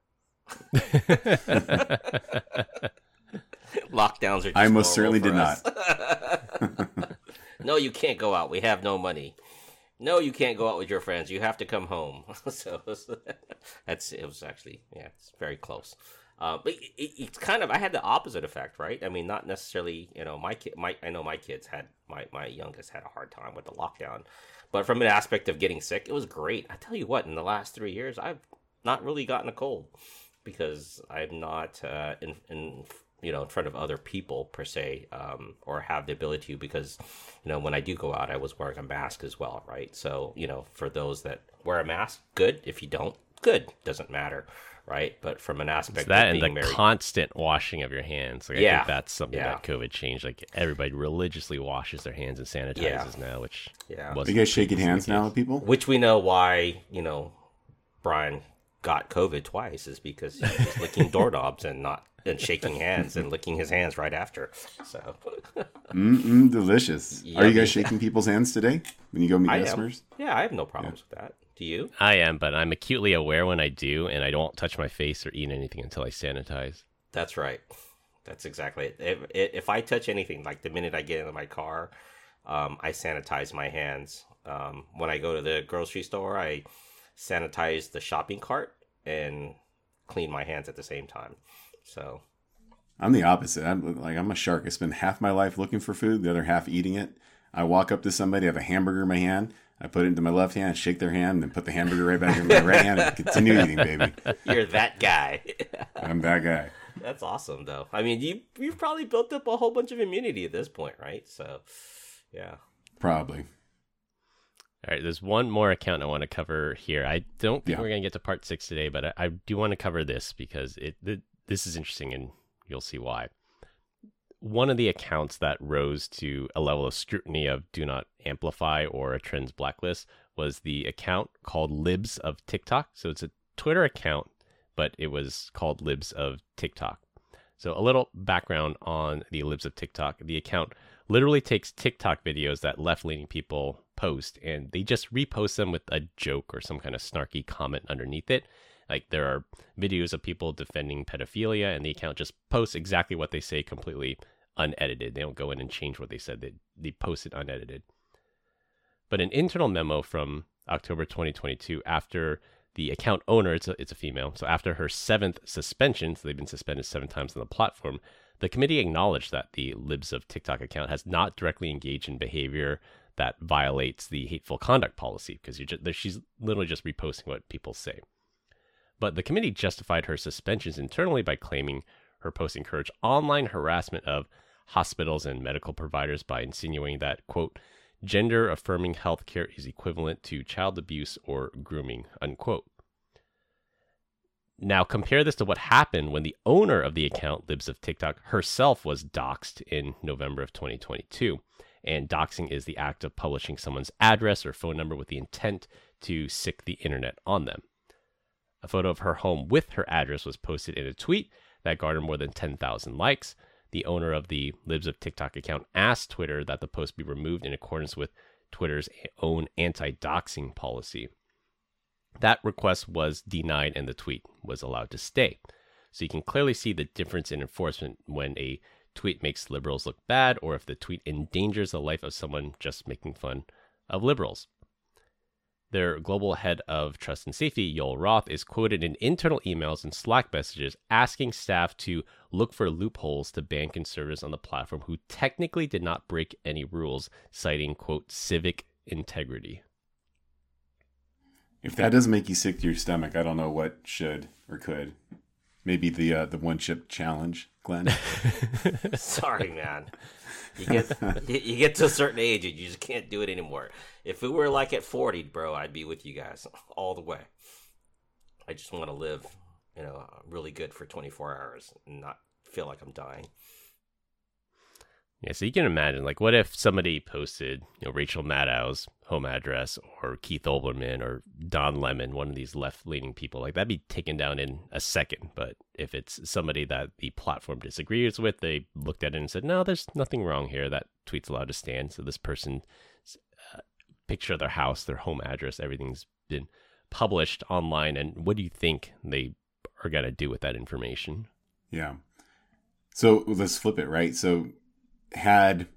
Lockdowns are. I most certainly did us. not. no, you can't go out. We have no money. No, you can't go out with your friends. You have to come home. so that's it. Was actually yeah, it's very close. Uh, but it, it, it's kind of I had the opposite effect, right? I mean, not necessarily. You know, my kid, my I know my kids had my my youngest had a hard time with the lockdown, but from an aspect of getting sick, it was great. I tell you what, in the last three years, I've not really gotten a cold because I'm not uh, in, in you know in front of other people per se um, or have the ability to because you know when i do go out i was wearing a mask as well right? So you know for those that wear a mask good. If you don't good. Doesn't matter right? But from an aspect it's that and the married, constant washing of your hands like, yeah, i think that's something yeah. that covid changed. Like everybody religiously washes their hands and sanitizes yeah. now which yeah. are you guys shaking hands now with people? Which we know why you know brian got covid twice is because he was licking doorknobs and not and shaking hands and licking his hands right after. So, mm delicious. Yummy. Are you guys shaking people's hands today when you go meet I customers? Am. Yeah, I have no problems yeah. with that. Do you? I am, but I'm acutely aware when I do, and I don't touch my face or eat anything until I sanitize. That's right. That's exactly it. If, if I touch anything, like the minute I get into my car, um, I sanitize my hands. Um, when I go to the grocery store, I sanitize the shopping cart and clean my hands at the same time. So I'm the opposite. I'm like I'm a shark. I spend half my life looking for food, the other half eating it. I walk up to somebody, I have a hamburger in my hand, I put it into my left hand, shake their hand, and then put the hamburger right back in my right hand and continue eating, baby. you're that guy. I'm that guy. That's awesome, though. I mean, you you've probably built up a whole bunch of immunity at this point, right? So, yeah. Probably. All right, there's one more account I want to cover here. I don't think Yeah. we're going to get to part six today, but I, I do want to cover this because it th- this is interesting and you'll see why. One of the accounts that rose to a level of scrutiny of do not amplify or a trends blacklist was the account called Libs of TikTok. So it's a Twitter account, but it was called Libs of TikTok. So a little background on the Libs of TikTok. The account literally takes TikTok videos that left-leaning people post and they just repost them with a joke or some kind of snarky comment underneath it. Like there are videos of people defending pedophilia and the account just posts exactly what they say completely unedited. They don't go in and change what they said. They they post it unedited. But an internal memo from October 2022 after the account owner, it's a, it's a female, so after her seventh suspension, so they've been suspended seven times on the platform, the committee acknowledged that the Libs of TikTok account has not directly engaged in behavior that violates the hateful conduct policy because just, she's literally just reposting what people say. But the committee justified her suspensions internally by claiming her posts encourage online harassment of hospitals and medical providers by insinuating that, quote, gender affirming healthcare is equivalent to child abuse or grooming, unquote. Now, compare this to what happened when the owner of the account, Libs of TikTok, herself was doxxed in November of 2022. And doxing is the act of publishing someone's address or phone number with the intent to sick the internet on them. A photo of her home with her address was posted in a tweet that garnered more than 10,000 likes. The owner of the Libs of TikTok account asked Twitter that the post be removed in accordance with Twitter's own anti doxing policy. That request was denied and the tweet was allowed to stay. So you can clearly see the difference in enforcement when a tweet makes liberals look bad or if the tweet endangers the life of someone just making fun of liberals. Their global head of trust and safety, Yoel Roth, is quoted in internal emails and Slack messages asking staff to look for loopholes to ban conservatives on the platform who technically did not break any rules, citing, quote, civic integrity. If that doesn't make you sick to your stomach, I don't know what should or could. Maybe the uh, the one chip challenge, Glenn. Sorry, man. You get you get to a certain age and you just can't do it anymore. If we were like at forty, bro, I'd be with you guys all the way. I just want to live, you know, really good for twenty four hours and not feel like I'm dying. Yeah, so you can imagine, like, what if somebody posted, you know, Rachel Maddow's home address or Keith Olbermann or Don Lemon, one of these left-leaning people, like that'd be taken down in a second. But if it's somebody that the platform disagrees with, they looked at it and said, "No, there's nothing wrong here. That tweet's allowed to stand." So this person, uh, picture of their house, their home address, everything's been published online. And what do you think they are gonna do with that information? Yeah. So let's flip it, right? So had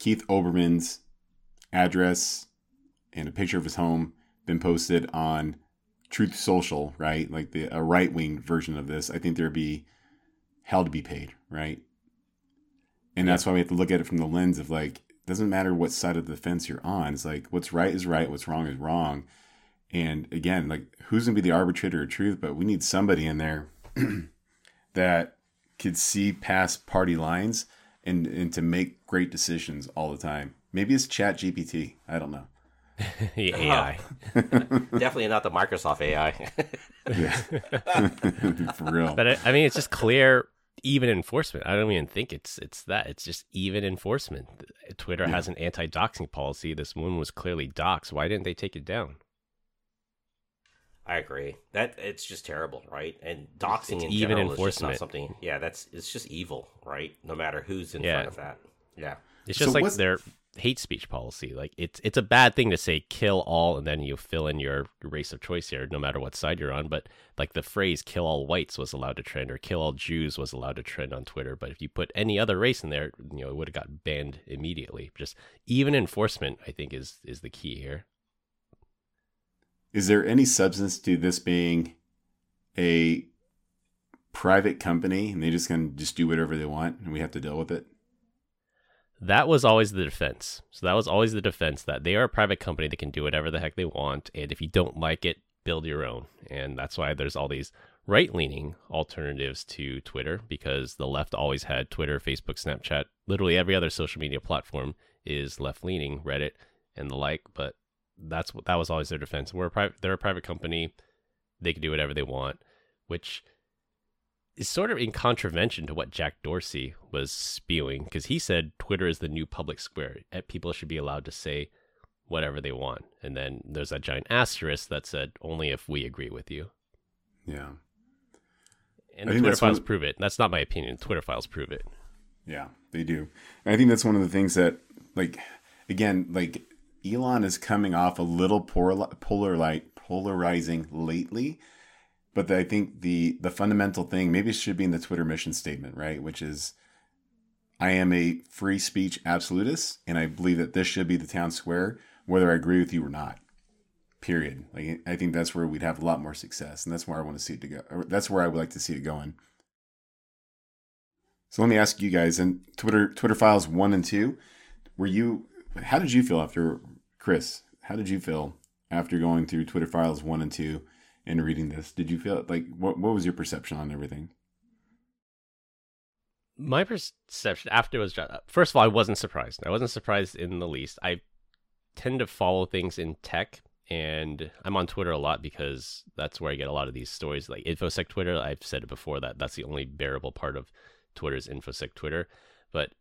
Keith Olbermann's address and a picture of his home been posted on Truth Social, right? Like the a right wing version of this, I think there'd be hell to be paid, right? And that's why we have to look at it from the lens of like, it doesn't matter what side of the fence you're on. It's like what's right is right, what's wrong is wrong. And again, like who's gonna be the arbitrator of truth? But we need somebody in there that could see past party lines and and to make great decisions all the time. Maybe it's Chat GPT. I don't know. The AI. Definitely not the Microsoft AI. For real. But I, I mean, it's just clear, even enforcement. I don't even think it's it's that. It's just even enforcement. Twitter has an anti-doxing policy. This woman was clearly doxxed. Why didn't they take it down? I agree. That it's just terrible, right? And doxing It's in even general is just not something. Yeah, that's it's just evil, right? No matter who's in Yeah. front of that. Yeah. It's So just like what's- they're hate speech policy. Like it's it's a bad thing to say kill all and then you fill in your race of choice here, no matter what side you're on. But like the phrase "kill all whites" was allowed to trend, or "kill all Jews" was allowed to trend on Twitter. But if you put any other race in there, you know, it would have got banned immediately. Just even enforcement, I think, is is the key here. Is there any substance to this being a private company and they just can just do whatever they want and we have to deal with it? That was always the defense. So that was always the defense that they are a private company that can do whatever the heck they want, and if you don't like it, build your own. And that's why there's all these right-leaning alternatives to Twitter because the left always had Twitter, Facebook, Snapchat, literally every other social media platform is left-leaning, Reddit and the like, but that's what that was always their defense. We're a private they're a private company. They can do whatever they want, which is sort of in contravention to what Jack Dorsey was spewing because he said Twitter is the new public square. Eh, people should be allowed to say whatever they want. And then there's that giant asterisk that said only if we agree with you. Yeah. And Twitter files prove it. That's not my opinion. Twitter files prove it. Yeah, they do. And I think that's one of the things that, like, again, like Elon is coming off a little polar, polar, light, polarizing lately but I think the the fundamental thing maybe it should be in the Twitter mission statement, right? Which is I am a free speech absolutist, and I believe that this should be the town square, whether I agree with you or not. Period. Like I think that's where we'd have a lot more success, and that's where I want to see it to go. That's where I would like to see it going. So let me ask you guys, and Twitter Twitter files one and two, were you? How did you feel after Chris? How did you feel after going through Twitter files one and two? In reading this? Did you feel like what what was your perception on everything? My perception after it was uh, first of all, I wasn't surprised. I wasn't surprised in the least. I tend to follow things in tech, and I'm on Twitter a lot because that's where I get a lot of these stories. Like InfoSec Twitter, I've said it before that that's the only bearable part of Twitter's InfoSec Twitter. But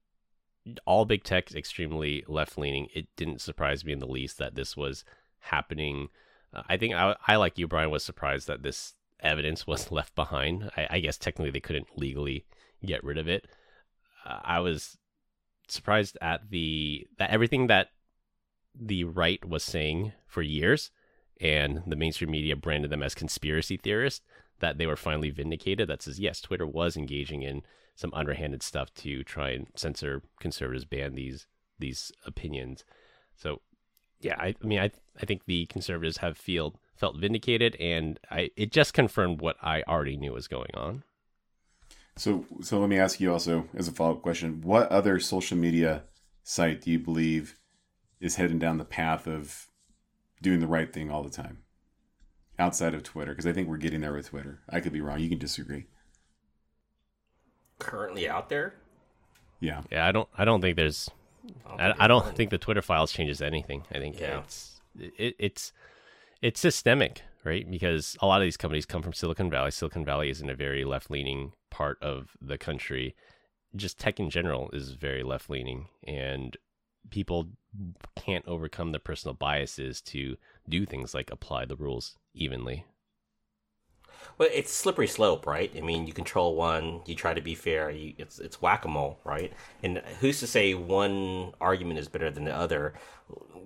all big tech extremely left leaning. It didn't surprise me in the least that this was happening uh, I think I, I, like you, Brian, was surprised that this evidence was left behind. I, I guess technically they couldn't legally get rid of it. Uh, I was surprised at the that everything that the right was saying for years, and the mainstream media branded them as conspiracy theorists. That they were finally vindicated. That says yes, Twitter was engaging in some underhanded stuff to try and censor conservatives, ban these these opinions. So yeah, I, I mean, I I think the conservatives have feel felt vindicated, and I it just confirmed what I already knew was going on. So, so let me ask you also as a follow up question: What other social media site do you believe is heading down the path of doing the right thing all the time, outside of Twitter? Because I think we're getting there with Twitter. I could be wrong. You can disagree. Currently out there. Yeah. Yeah, I don't. I don't think there's I, I don't think the Twitter files changes anything. I think yeah. it's it, it's it's systemic, right? Because a lot of these companies come from Silicon Valley. Silicon Valley is in a very left leaning part of the country. Just tech in general is very left leaning, and people can't overcome their personal biases to do things like apply the rules evenly. Well, it's slippery slope, right? I mean, you control one, you try to be fair. You, it's it's whack a mole, right? And who's to say one argument is better than the other?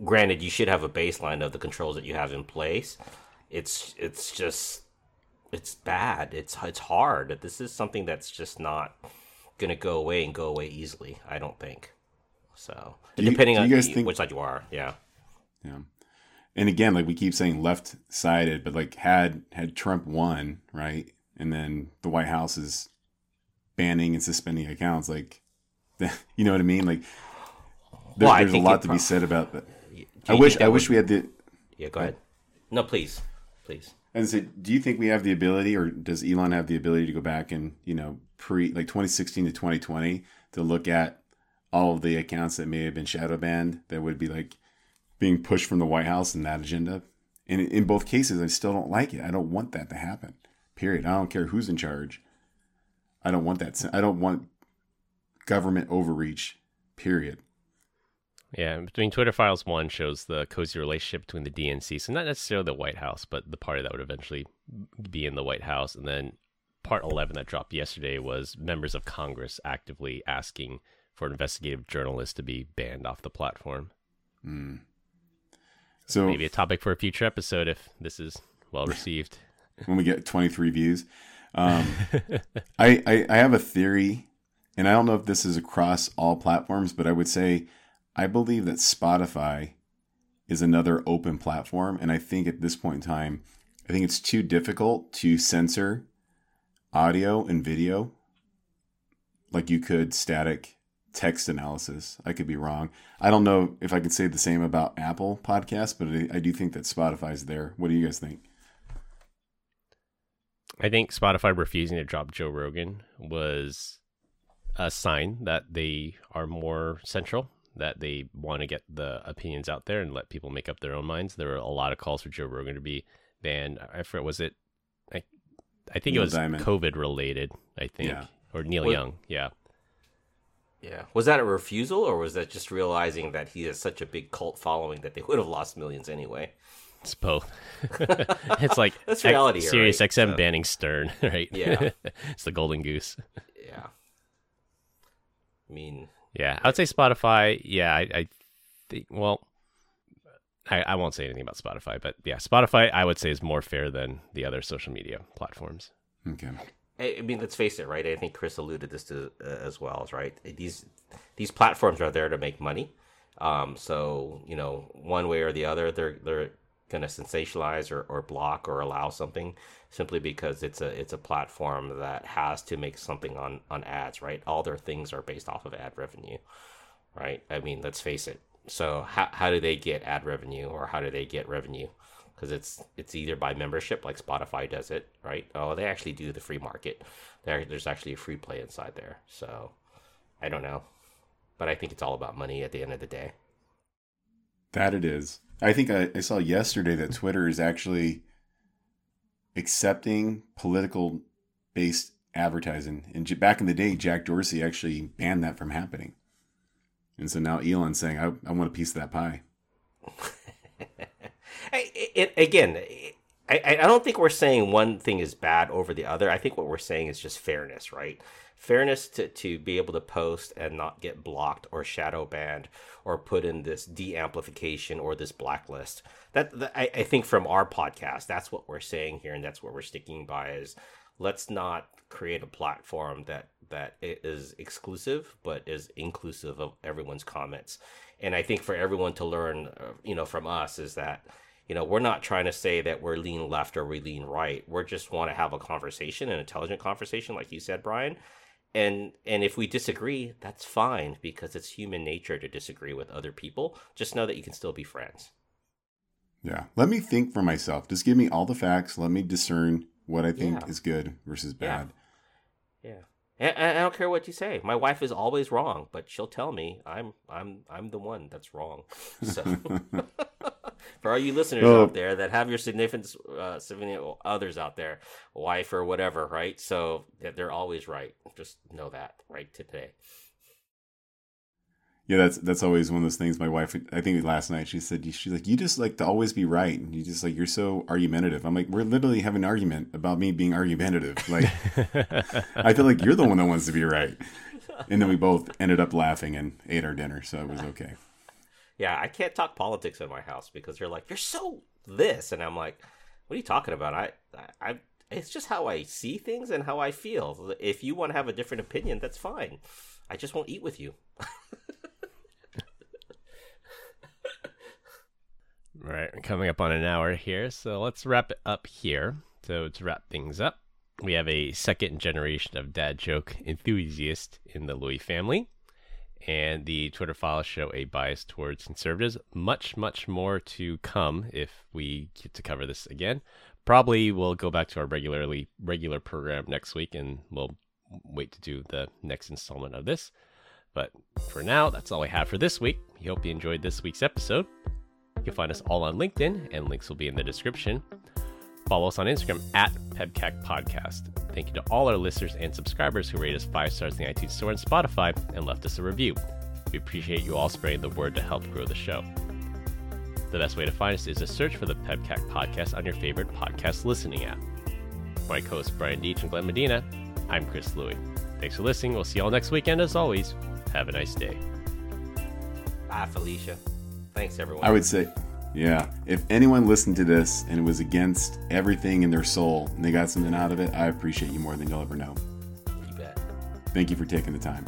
Granted, you should have a baseline of the controls that you have in place. It's it's just it's bad. It's it's hard. This is something that's just not gonna go away and go away easily. I don't think. So do depending you, on the, think... which side you are, yeah. Yeah and again, like we keep saying left sided, but like had had Trump won, right? And then the White House is banning and suspending accounts, like you know what I mean? Like there, well, there's a lot to be said about that. I wish I wish we had the Yeah, go ahead. No, please. Please. And so do you think we have the ability or does Elon have the ability to go back and, you know, pre like 2016 to 2020 to look at all of the accounts that may have been shadow banned that would be like being pushed from the White House and that agenda. And in both cases, I still don't like it. I don't want that to happen. Period. I don't care who's in charge. I don't want that. I don't want government overreach. Period. Yeah, between Twitter Files 1 shows the cozy relationship between the DNC. So, not necessarily the White House, but the party that would eventually be in the White House. And then part 11 that dropped yesterday was members of Congress actively asking for investigative journalists to be banned off the platform. Hmm. So Maybe a topic for a future episode if this is well received. when we get 23 views. Um, I, I I have a theory, and I don't know if this is across all platforms, but I would say I believe that Spotify is another open platform, and I think at this point in time, I think it's too difficult to censor audio and video like you could static text analysis. I could be wrong. I don't know if I could say the same about Apple Podcasts, but I, do think that Spotify's there. What do you guys think? I think Spotify refusing to drop Joe Rogan was a sign that they are more central, that they want to get the opinions out there and let people make up their own minds. There were a lot of calls for Joe Rogan to be banned. I forget, was it? I, I think Neil it was Diamond. COVID related. I think, Yeah. or Neil Well- Young. Yeah, Yeah. Was that a refusal or was that just realizing that he has such a big cult following that they would have lost millions anyway? it's both. it's like That's reality here, Sirius right? XM So- banning Stern, right? Yeah. it's the golden goose. Yeah. I mean, Yeah, I would say Spotify. Yeah, I, I think. Well, I, I won't say anything about Spotify, but yeah, Spotify I would say is more fair than the other social media platforms. Okay. I mean, let's face it, right? I think Chris alluded this to uh, as well, right? These these platforms are there to make money. Um, so you know, one way or the other, they're they're going to sensationalize or, or block or allow something simply because it's a it's a platform that has to make something on on ads, right? All their things are based off of ad revenue, right? I mean, let's face it. So how how do they get ad revenue or how do they get revenue? Because it's it's either by membership like Spotify does it, right? Oh, they actually do the free market. There, there's actually a free play inside there. So I don't know, but I think it's all about money at the end of the day. That it is. I think I, I saw yesterday that Twitter is actually accepting political based advertising. And back in the day, Jack Dorsey actually banned that from happening. And so now Elon's saying, I, I want a piece of that pie. I, it, again, I, I don't think we're saying one thing is bad over the other. I think what we're saying is just fairness, right? Fairness to, to be able to post and not get blocked or shadow banned or put in this de-amplification or this blacklist. That, that I, I think from our podcast, that's what we're saying here, and that's what we're sticking by is let's not create a platform that that is exclusive but is inclusive of everyone's comments and i think for everyone to learn uh, you know from us is that you know we're not trying to say that we're lean left or we lean right we're just want to have a conversation an intelligent conversation like you said brian and and if we disagree that's fine because it's human nature to disagree with other people just know that you can still be friends Yeah. Let me think for myself. Just give me all the facts. Let me discern what I think Yeah. is good versus bad. Yeah. And and I don't care what you say. My wife is always wrong, but she'll tell me I'm I'm I'm the one that's wrong. So for all you listeners Oh. out there that have your significant uh, significant others out there, wife or whatever, right? So they're always right. Just know that right today. Yeah, that's that's always one of those things. My wife, I think last night, she said, she's like, you just like to always be right, and you just like you're so argumentative. I'm like, we're literally having an argument about me being argumentative. Like, I feel like you're the one that wants to be right. And then we both ended up laughing and ate our dinner, so it was okay. Yeah, I can't talk politics in my house because they're like, "You're so this," and I'm like, "What are you talking about?" I, I, I it's just how I see things and how I feel. If you want to have a different opinion, that's fine. I just won't eat with you. Right, coming up on an hour here, so let's wrap it up here. So to wrap things up, we have a second generation of dad joke enthusiast in the Louie family, and the Twitter files show a bias towards conservatives. Much, much more to come if we get to cover this again. Probably we'll go back to our regularly regular program next week, and we'll wait to do the next installment of this. But for now, that's all I have for this week. We hope you enjoyed this week's episode. You can find us all on LinkedIn, and links will be in the description. Follow us on Instagram at PEBCAK Podcast. Thank you to all our listeners and subscribers who rate us five stars in the iTunes Store and Spotify and left us a review. We appreciate you all spreading the word to help grow the show. The best way to find us is to search for the PEBCAK Podcast on your favorite podcast listening app. For my co-hosts Brian Deach and Glenn Medina, I'm Chris Louie. Thanks for listening. We'll see you all next weekend as always. Have a nice day. Bye, Felicia. Thanks, everyone. I would say, yeah, if anyone listened to this and it was against everything in their soul and they got something out of it, I appreciate you more than you'll ever know. You bet. Thank you for taking the time.